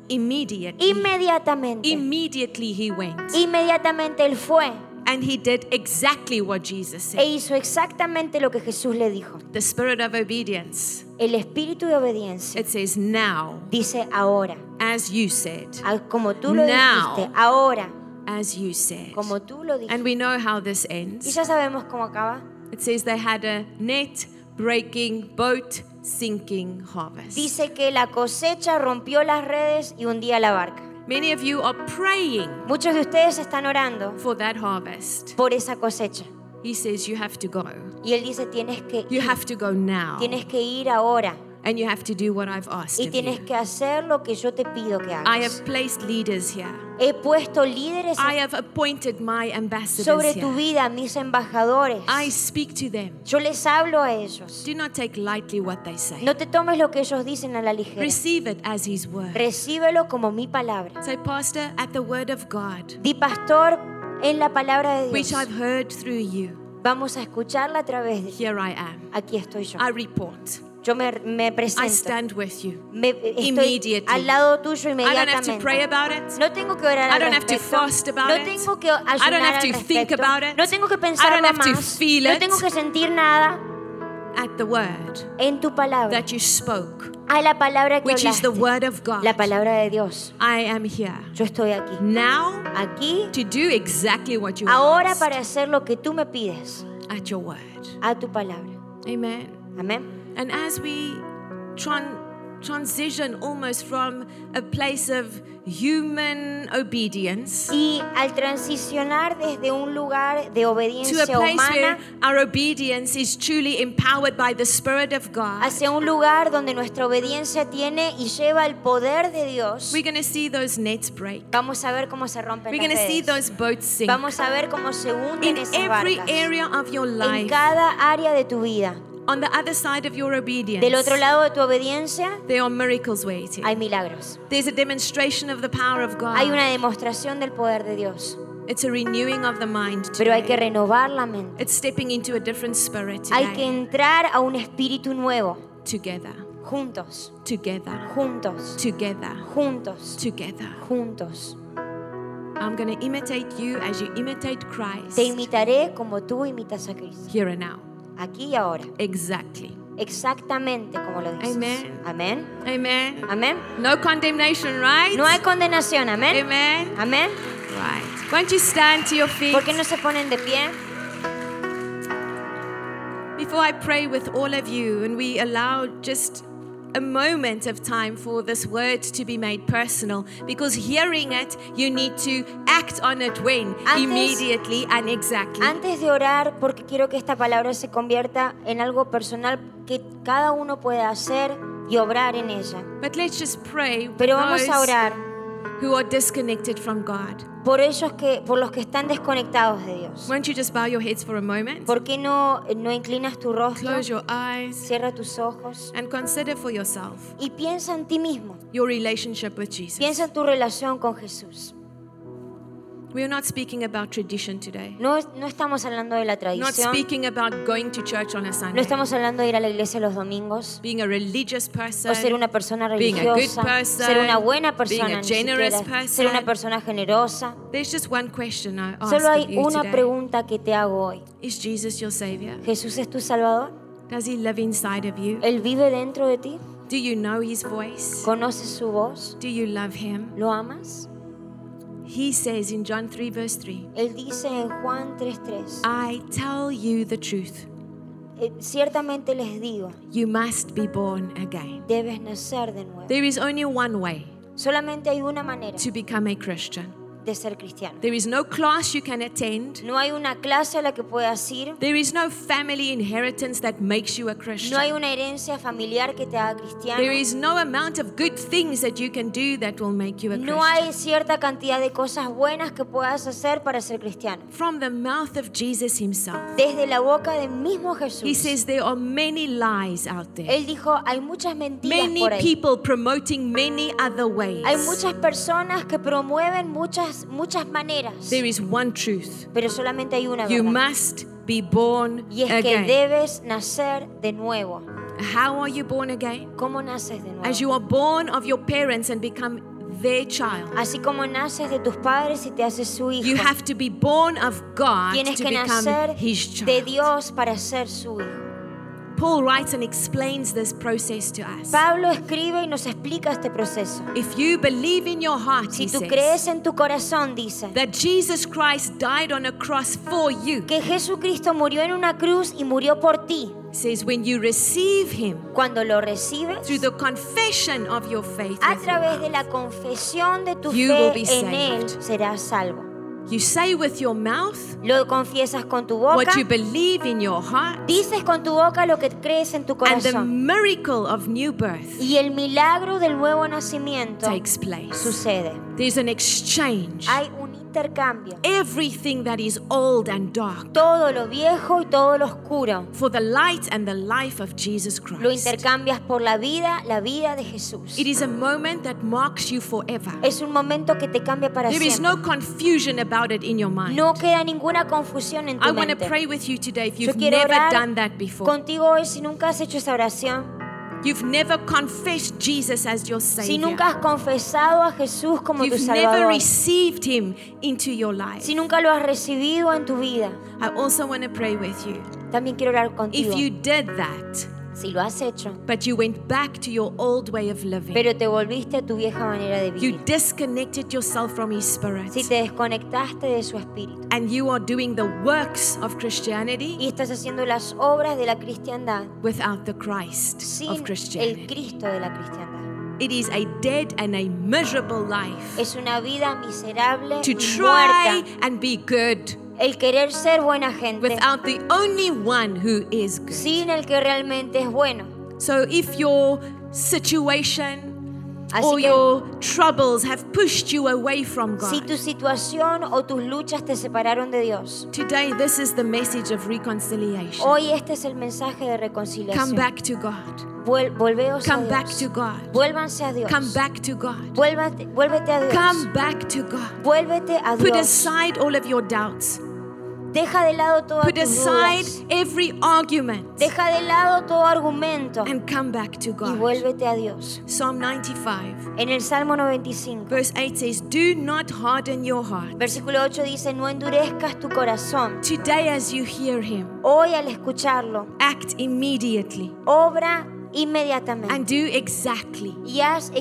Immediately. Inmediatamente. Immediately he went. Inmediatamente él fue And he did exactly what Jesus e said. hizo exactamente lo que Jesús le dijo. The spirit of obedience. El espíritu de obediencia It says, now, dice ahora, as you said. a- como tú lo Now. dijiste, ahora, As you said. como tú lo dijiste. And we know how this Y ends. ya sabemos cómo acaba. It says they had a net breaking, boat sinking harvest. Dice que la cosecha rompió las redes y hundía la barca. Many of you are praying Muchos de ustedes están orando for that harvest. por esa cosecha. He says you have to go. Y él dice, tienes que You ir, have to go now. tienes que ir ahora And you have to do what I've asked y tienes you. que hacer lo que yo te pido que I have placed leaders here. He puesto líderes I have appointed my ambassadors sobre tu vida, mis embajadores. I speak to them. Yo les hablo a ellos. Do not take lightly what they say. No te tomes lo que ellos dicen a la ligera. Receive it as His word. Recíbelo como mi palabra. Say, Pastor, at the word of God, Di pastor en la palabra de Dios. which I've heard through you, Vamos a escucharla a través de here I am. Aquí estoy yo. I report. Yo me, me I presento. stand with you. Me, estoy Immediately. al lado tuyo I don't have to pray about it. No tengo que orar I al don't have to fast about no it. tengo que I don't have al to think about it. No tengo que I don't have to más. feel no it. tengo que sentir nada At the word en tu palabra. that you spoke, A la palabra que which is the hablaste. word of God, La palabra de Dios. I am here Yo estoy aquí. now Aquí, to do exactly what you ahora asked para hacer lo que tú me pides. at your word. A tu palabra. Amen. Amén. And as we tran- transition almost from a place of human obedience Y al transicionar desde un lugar de obediencia to a place where humana our obedience is truly empowered by the Spirit of God, hacia un lugar donde nuestra obediencia tiene y lleva el poder de Dios, we're going to see those nets break. vamos a ver cómo se rompen We're going to see those boats sink. Vamos a ver cómo se hunden In esas every barcas. area of your life En cada área de tu vida. On the other side of your obedience, Del otro lado de tu obediencia there are miracles waiting. hay milagros. There's a demonstration of the power of God. Hay una demostración del poder de Dios. It's a renewing of the mind. Pero hay que renovar la mente. It's stepping into a different spirit Hay que entrar a un espíritu nuevo. Together, Juntos, together, juntos, together, juntos, together. juntos. I'm going to imitate you as you imitate Christ Te imitaré como tú imitas a Cristo. here and now. Aquí y ahora. Exactly. Exactamente como lo dices. Amen. Amén. Amen. Amén. No condemnation, right? No hay condenación. Amén. Amen. Amén. Right. Won't you stand to your feet? ¿Por qué no se ponen de pie? Before I pray with all of you and we allow just a moment of time for this word to be made personal because hearing it, you need to act on it when? Antes- Immediately and exactly. Antes de orar, porque quiero que esta palabra se convierta en algo personal que cada uno pueda hacer y obrar en ella. But let's just pray Pero vamos a orar who are disconnected from God. por ellos que, por los que están desconectados de Dios. Won't you just bow your heads for a moment? ¿Por qué no, no inclinas tu rostro? Close your eyes Cierra tus ojos and consider for yourself y piensa en ti mismo. your relationship with Jesus. Piensa en tu relación con Jesús. We are not speaking about tradition today. No, no estamos hablando de la Not tradición. speaking about going to church on a No Sunday. estamos hablando de ir a la iglesia los domingos. Being a religious person. O ser una persona being a good religiosa. person, Ser una buena being persona. a ni generous siquiera, Ser una person. persona generosa. There's just one question I ask Solo of hay you una today. pregunta que te hago hoy. Is Jesus your savior? ¿Jesús es tu Salvador? Does he live inside of you? ¿Él vive dentro de ti? Do you know his voice? ¿Conoces su voz? Do you love him? ¿Lo amas? He says in John 3 verse 3, Él dice en Juan 3:3, I tell you the truth. eh, ciertamente les digo, You must be born again. debes nacer de nuevo. There is only one way Solamente hay una manera to become a Christian. De ser cristiano. There is no class you can attend. No hay una clase a la que puedas ir. There is no family inheritance that makes you a No hay Christian. una herencia familiar que te haga cristiano. There is no amount of good things that you can do that will make you a No Christian. hay cierta cantidad de cosas buenas que puedas hacer para ser cristiano. From the mouth of Jesus himself, Desde la boca del mismo he Jesús. says there are many lies out there. Él dijo, hay muchas mentiras Many por ahí. people promoting many other ways. Hay muchas personas que promueven muchas, muchas maneras. There is one truth. Pero solamente hay una You verdad. must be born Y es que again. debes nacer de nuevo. How are you born again? ¿Cómo naces de As you nuevo? are born of your parents and become their child. Así como naces de tus padres y te haces su hijo. You have to be born of God Tienes to que become nacer his de child. Dios para ser su hijo. Paul writes and explains this process to us. Pablo escribe y nos explica este proceso. If you believe in your heart, Si tú crees en tu corazón, dice, that Jesus Christ died on a cross for you, que Jesucristo murió en una cruz y murió por ti. says when you receive him Cuando lo recibes, through the confession of your faith, a través de la confesión de tu You will fe be en Él, saved. serás salvo. You say with your mouth Lo confiesas con tu boca, what you believe in your heart, dices con tu boca lo que crees en tu and the miracle of new birth Y el milagro del nuevo nacimiento takes place. sucede. There's an exchange. Hay intercambio. Everything that is old and dark Todo lo viejo y todo lo oscuro for the light and the life of Jesus lo Christ. intercambias por la vida, la vida de Jesús. It is a moment that marks you forever. Es un momento que te cambia para There is siempre. no confusion about it in your mind. No queda ninguna confusión en tu I want to mente. pray with you today if Yo you've quiero never orar done that before. contigo hoy si nunca has hecho esa oración, You've never confessed Jesus as your savior. si nunca has confesado a Jesús como tu You've never Salvador, received Him into your life. si nunca lo has recibido en tu vida, I also want to pray with you. también quiero orar contigo. If you did that, Si lo has hecho, but you went back to your old way of living, pero te volviste a tu vieja manera de you vivir, disconnected yourself from His Spirit, si te desconectaste de su espíritu and you are doing the works of Christianity y estás haciendo las obras de la cristiandad without the Christ sin of el Christianity. Cristo de la cristiandad. It is a dead and a miserable life. Es una vida miserable To y try muerta. and be good El querer ser buena gente without the only one who is good. sin el que realmente es bueno. So if your situation Así or que your troubles have pushed you away from God. si tu situación o tus luchas te separaron de Dios, today this is the message of reconciliation. hoy este es el mensaje de reconciliación. Come back to God. Vuel- volveos Come a back to God. Vuélvanse a Dios. Come back to God. Vuélvate, vuélvete a Dios. Come back to God. Vuélvete a Dios. Put aside all of your doubts. Deja de lado todas Put aside every argument Deja de lado todo argumento and come back to y God. vuélvete a Dios. Psalm 95, En el Salmo 95, verse 8 says, Do not harden your heart. versículo 8 dice, no endurezcas tu corazón. Today, as you hear Him, Hoy al escucharlo, act immediately obra inmediatamente and do exactly y haz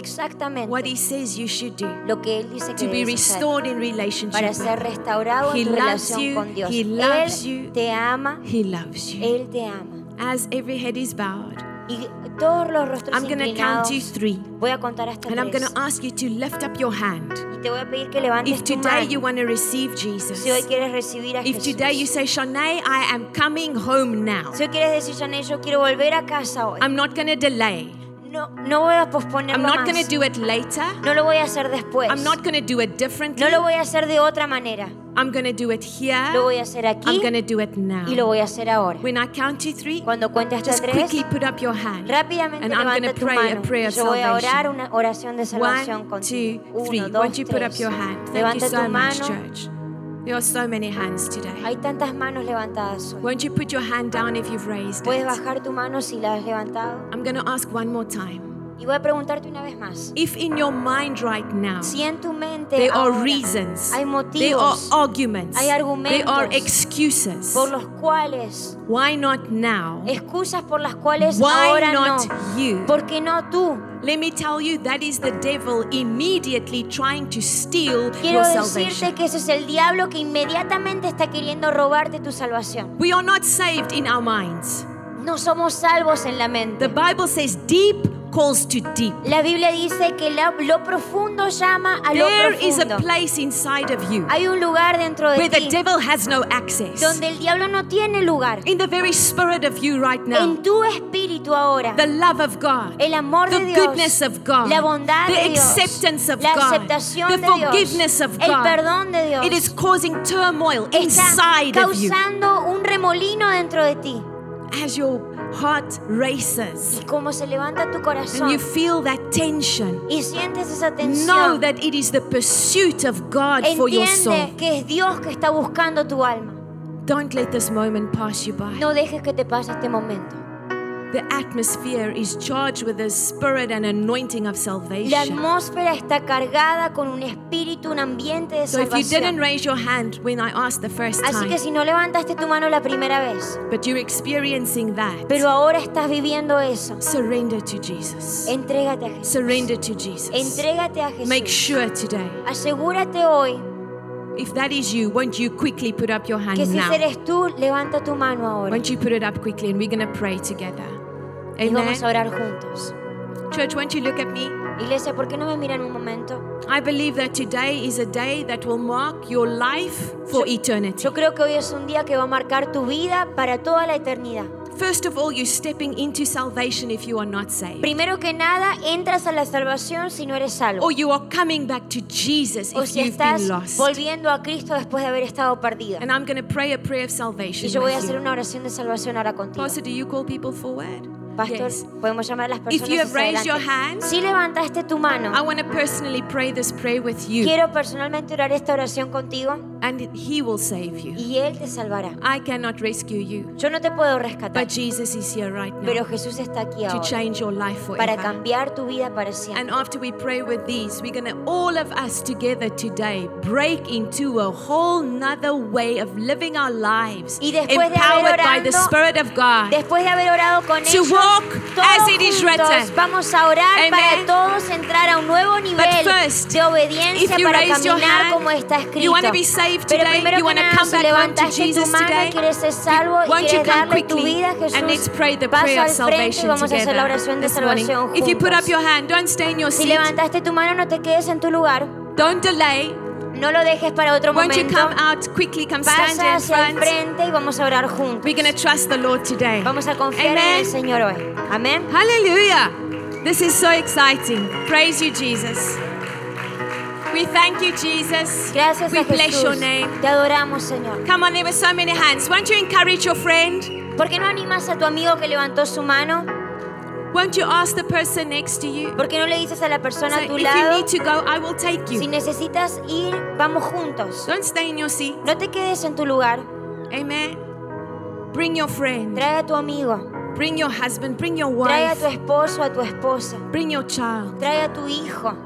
what He says you should do lo que Él dice que to be debes hacer restored in relationship. para ser restaurado He en loves relación you, con Dios. He loves you. Te ama, He loves you. Él te ama. As every head is bowed, Y todos los rostros I'm going to count to three. voy a contar hasta And I'm going tres. to ask you to lift up your hand. Y te voy a pedir que levantes If tu today you mano. want to receive Jesus, Si hoy quieres recibir a if Jesús. today you say, Shanae, I am coming home now. Si hoy quieres decir, Janet, yo quiero volver a casa hoy. I'm not going to delay. No, no voy a posponerlo I'm not más. going to do it later. No lo voy a hacer después. I'm not going to do it differently. No lo voy a hacer de otra manera. I'm going to do it here. Lo voy a hacer I'm aquí going to do it now. y lo voy a hacer ahora. When I count to three, Cuando cuente hasta just tres, quickly put up your hand. rápidamente And I'm levanta to tu pray a mano. prayer of yo voy a orar salvation. una oración de salvación One, contigo. two, three. Uno, dos, Won't you put up tres. your hand? Thank you Levanta so tu much, mano. church. There are so many hands today. Hay tantas manos levantadas hoy. Won't you put your hand down if you've raised Puedes it? bajar tu mano si la has levantado. I'm going to ask one more time. Y voy a preguntarte una vez más. If in your mind right now Si en tu mente there are ahora reasons, hay there are motivos arguments, hay there are argumentos excuses, por los cuales, why not now? excusas por las cuales Why ahora not no. you? ¿Por qué no tú? Let me tell you, that is the devil immediately trying to steal Quiero your decirte salvation. que ese es el diablo que inmediatamente está queriendo robarte tu salvación. We are not saved in our minds. No somos salvos en la The mente. Bible says deep calls to deep. La Biblia dice que la- lo profundo llama a lo profundo. Is a place inside of you Hay un lugar dentro de where the ti devil has no access. donde el diablo no tiene lugar. In the very spirit of you right now, En tu espíritu ahora, the love of God, el amor the de Dios, goodness of God, la bondad the de Dios, acceptance of la God, aceptación the de Dios, forgiveness of el perdón de Dios, It is causing turmoil está inside of you causando un remolino dentro de ti. as your heart races Y como se levanta tu and corazón you feel that tension. y sientes esa Know tensión, that it is the pursuit of God for your soul. que es Dios que está buscando tu alma. Don't let this moment pass you by. No dejes que te pase este momento. The atmosphere is charged with the spirit and anointing of salvation. La atmósfera está cargada con un espíritu, un ambiente de salvación. So if you didn't raise your hand when I asked the first time, Así que si no levantaste tu mano la primera vez, but you're experiencing that, pero ahora estás viviendo eso, surrender to Jesus. entrégate a Jesús. Surrender to Jesus. Entrégate a Jesús. Make sure today, Asegúrate hoy if that is you, won't you quickly put up your hand que si now? eres tú, levanta tu mano ahora. Won't you put it up quickly and we're going to pray together? Y vamos a Amen. orar juntos. Church, won't you look at me? Iglesia, ¿por qué no me miran un momento? I believe that today is a day that will mark your life for eternity. Yo creo que hoy es un día que va a marcar tu vida para toda la eternidad. First of all, you're stepping into salvation if you are not saved. Primero que nada, entras a la salvación si no eres salvo. Or you are coming back to Jesus O if si you've been estás lost. volviendo a Cristo después de haber estado perdida. And I'm going to pray a prayer of Y salvation. yo voy a hacer you. una oración de salvación ahora contigo. Pastor, do you call people forward? Pastor, Yes. podemos llamar a las personas If you have raised your hand, Si levantaste tu mano, I want to personally pray this prayer with you, quiero personalmente orar esta oración contigo and He will save you. y Él te salvará. I cannot rescue you, Yo no te puedo rescatar, but Jesus is here right pero now Jesús está aquí to ahora change your life para cambiar tu vida para siempre. And after we pray with these, we're going to, all of us together today, break into a whole nother way of living our lives, Y después de haber empowered by the Spirit of God. Después de haber orado con To ellos, walk as it is written. vamos a orar Amen. para todos entrar a un nuevo nivel first, de obediencia para caminar hand, como está You want to be escrito. saved Pero today, primero you que want to nada, come si back home to levantaste tu Jesus mano, today, quieres ser salvo y quieres come darle tu quickly vida a Jesús, let's pray the pasa prayer al of frente y salvation vamos a hacer la oración de salvación If you put up juntos. your hand, don't stay in your Si seat. levantaste tu mano, no te quedes en tu lugar. Don't delay. No lo dejes para otro Won't you momento. come out quickly? Come stand Pasa hacia el frente y vamos a orar juntos. We're going to trust the Lord today. Vamos a confiar en Amen. el Señor hoy. Amén. Hallelujah. This is so exciting. Praise you, Jesus. We thank you, Jesus. Gracias we a bless your Jesús. name. Te adoramos, Señor. Come on, there were so many hands. Won't you encourage your friend? ¿Por qué no animas a tu amigo que levantó su mano? Won't you ask the person next to you? ¿Por qué no le dices a la persona a tu if you lado? need to go, I will take Si you. necesitas ir, vamos juntos. Don't stay in your seat. No te quedes en tu lugar. Amen. Bring your friend. Trae a tu amigo. Bring your husband. Bring your Trae a wife. tu esposo, a tu esposa. Bring your child. Trae a tu hijo.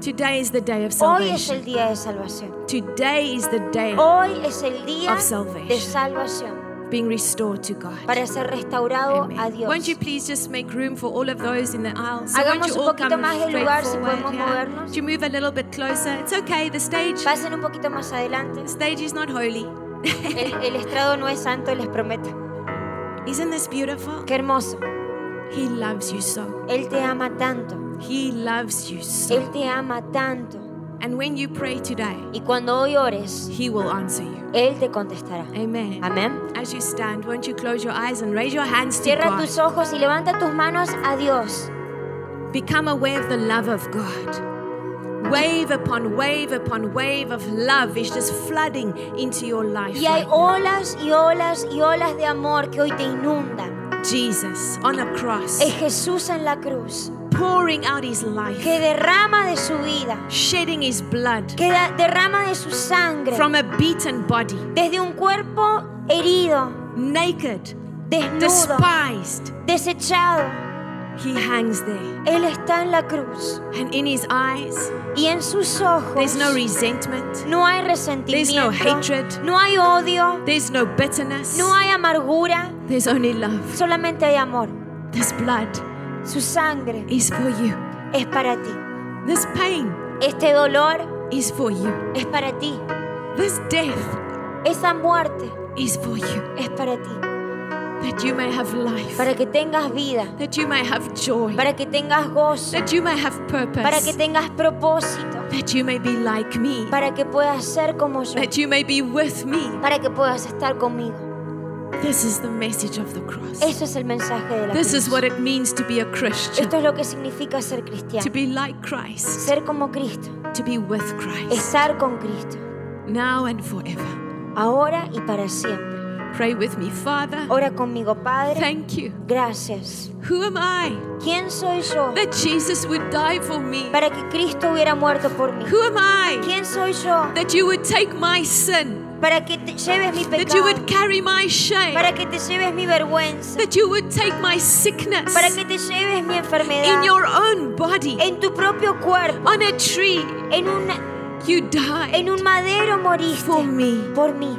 Today is the day of Hoy es salvation. el día de salvación. Today is the day Hoy es el día Of salvation. de salvación being restored to God. para ser restaurado Amen. a Dios. Won't you please just make room for all of those in the aisles? So won't Hagamos you un all poquito come más de straight lugar, si forward podemos movernos. Do you move a little bit closer? It's okay. The stage, Pasen un poquito más adelante. the stage is not holy. El, el estrado no es santo, les prometo. Isn't this beautiful? Qué hermoso. He loves you so. Él te ama tanto. He loves you so. Él te ama tanto. And when you pray today, Y cuando hoy ores, He will answer you. Él te contestará. Amen. Amén. As you stand, won't you close your eyes and raise your hands to Cierra God? tus ojos y levanta tus manos a Dios. Become aware of the love of God. Wave upon wave upon wave of love is just flooding into your life. Y hay right now. olas y olas y olas de amor que hoy te inundan. Jesus on a cross, Es Jesús en la cruz pouring out his life, que derrama de su vida, shedding his blood que derrama de su sangre from a beaten body, desde un cuerpo herido, naked, desnudo, despised. desechado. He hangs there. Él está en la cruz And in his eyes, y en sus ojos there's no resentment, no hay There's resentimiento, no hatred. no hay odio, there's no bitterness, no hay amargura, there's only love. solamente hay amor. This blood Su sangre is for you. es para ti. This pain Este dolor is for you. es para ti. This death Esa muerte is for you. es para ti. That you may have life, Para que tengas vida, that you may have joy, para que tengas gozo, that you may have para que purpose, tengas propósito, that you may be like me, para que puedas ser como yo, that you may be with me. para que puedas estar conmigo. This is the message of the cross. Eso es el mensaje de la This is what it means to be a Christian, Esto es lo que significa ser cristiano. to be like Christ, Ser como Cristo, to be with Christ, estar con Cristo, now and forever. ahora y para siempre. Pray with me, Father. Ora conmigo, Padre. Thank you. Gracias. Who am I ¿Quién soy yo that Jesus would die for me? para que Cristo hubiera muerto por mí? Who am I ¿Quién soy yo that you would take my sin, para que te lleves mi that you would carry my shame, Para que te lleves mi vergüenza, that you would take my sickness para que te lleves mi in your own body en tu propio cuerpo, on a tree. en un, You died en un madero moriste for me. por mí.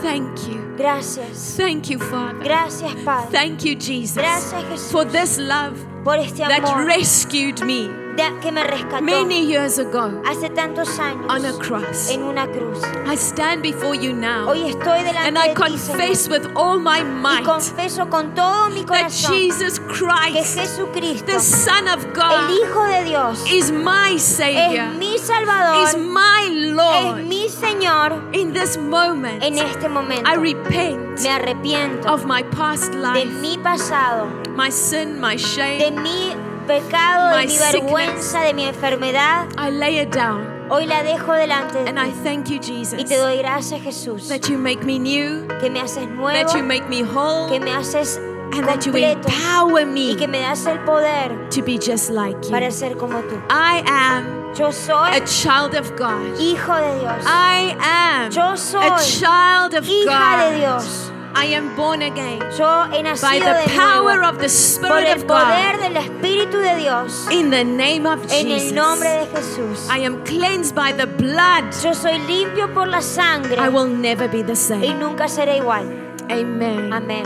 Thank you. Gracias. Thank you, Father. Gracias, Padre, Thank you, Jesus, Gracias, Jesús. for this love por este that rescued me de- que me rescató many years ago hace tantos años on a cross. en una cruz. I stand before you now Hoy estoy delante and I de ti, Señor, confess with all my y might confieso con todo mi that corazón Jesus que Christ, Jesucristo, the Son of el God, Hijo de Dios, is my es Savior, mi is Salvador, my es Lord. mi Señor. In this moment, En este momento I repent me arrepiento of my past de life, mi pasado, my sin, my de shame. mi pecado, de mi vergüenza, de mi enfermedad. I lay it down Hoy la dejo delante de and I ti thank you, y Jesus, te doy gracias, Jesús, that you make me new, que me haces that nuevo, you make me whole, que me haces and that you empower y me que me das el poder to be just like para you. ser como tú. I am Yo soy a child of God. hijo de Dios. I am Yo soy a child of hija de God. Dios. I am born again Yo he by the de power nuevo of the por Spirit el of God. del Espíritu de Dios. In the name of En el nombre Jesus, de Jesús. I am cleansed by the blood. Yo soy limpio por la sangre I will never be the y same. nunca seré igual. Amen Amén.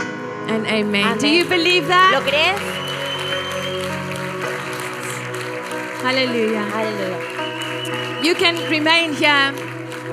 and amen. Do you believe ¿Lo that? crees? Hallelujah. Aleluya. You can remain here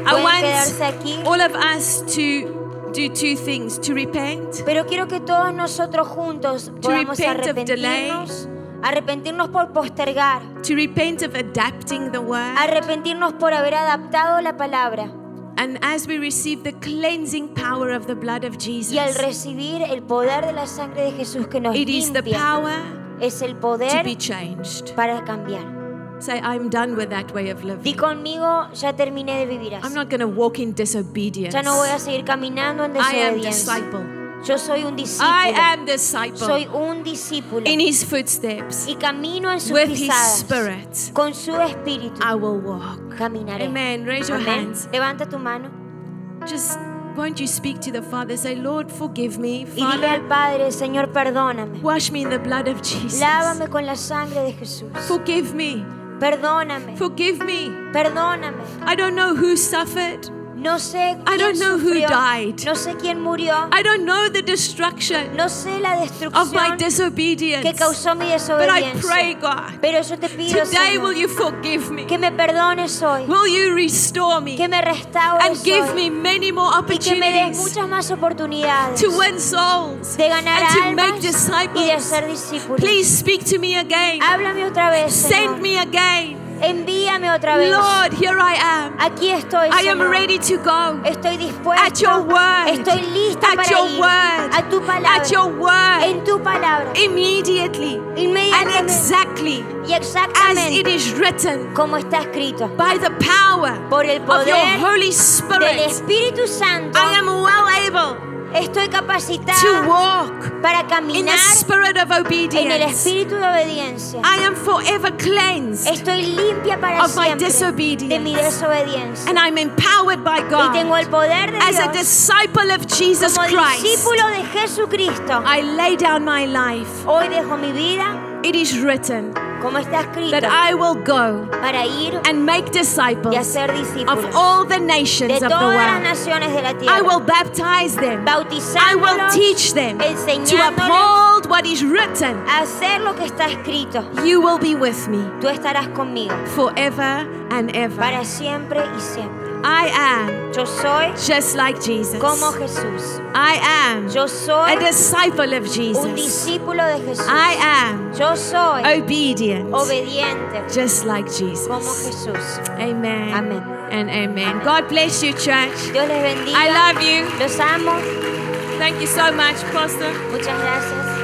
I want all of us to do two things to repent, Pero quiero que todos nosotros juntos podamos repent of arrepentirnos, arrepentirnos por postergar, to repent of adapting the word. arrepentirnos por haber adaptado la palabra And as we receive the cleansing power of the blood of y al Jesus, recibir el poder de la sangre de Jesús que nos it is the limpia, power es el to poder be changed. para cambiar. Say, I'm done with that way of Di living. conmigo, ya terminé de vivir I'm así. not going to walk in disobedience. Ya no voy a seguir caminando en I am desobediencia. disciple. Yo soy un I discípulo. am disciple Soy un discípulo. in his footsteps. Y camino en sus With his pisadas. spirit, Con su espíritu I will walk. caminaré. Amen. Raise your Amén. hands. Levanta tu mano Just won't you speak to the Father? Say, Lord, forgive me. y dile al Father, Padre, Señor, perdóname. wash me in the blood of Jesus. Lávame con la sangre de Jesús. Forgive me. Perdóname. Forgive me. Perdóname. I don't know who suffered. No sé I don't know who died. No sé quién murió. I don't know the destruction No sé la of my disobedience. que causó mi But I pray. God, Pero yo te pido, today will you forgive me? que me perdones hoy. Will you restore me Que me restaures and give hoy. me many more Y que me des opportunities muchas más oportunidades to win souls de ganar and to make almas y de disciples? discípulos. Please speak to me again. Háblame otra vez, Send Señor. me again. Envíame otra vez. Lord, here I am. Aquí estoy, I am ready to go. Estoy dispuesta. At your word. Estoy lista At para your ir word. a tu palabra. At your word. En tu palabra. Immediately and exactly y as it is written como está escrito. by the power Por el of poder your Holy Del Spirit. Espíritu Santo. I am well able Estoy to walk para caminar in the spirit of en el espíritu de obediencia. I am forever cleansed Estoy limpia para of my siempre disobedience. de mi desobediencia. and I'm empowered by God. Y tengo el poder de as a disciple of Jesus como Christ. discípulo de Jesucristo. I lay down my life. Hoy dejo mi vida It is written como está escrito that I will go para ir and make y disciples hacer of all the de nations of the todas las world. naciones de la I will baptize them. I will teach them to uphold what is written. hacer lo que está escrito. You will be with me Tú estarás conmigo forever and ever. para siempre y siempre. I am Yo soy just like Jesus. como Jesús. I am Yo soy a disciple of un Jesus. discípulo de Jesús. I am Yo soy obedient obediente just like como Jesus. Amen. Amén. And amen. God bless you, church. Dios les bendiga. I love you. Los amo. Thank you so much, Pastor. Muchas gracias.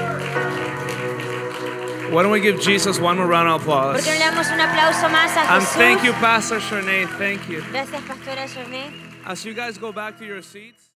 Why don't we give Jesus one more round of applause? ¿Por le damos un aplauso más a And Jesús? thank you, Pastor Shernay. Thank you. Gracias, Pastora. As you guys go back to your seats.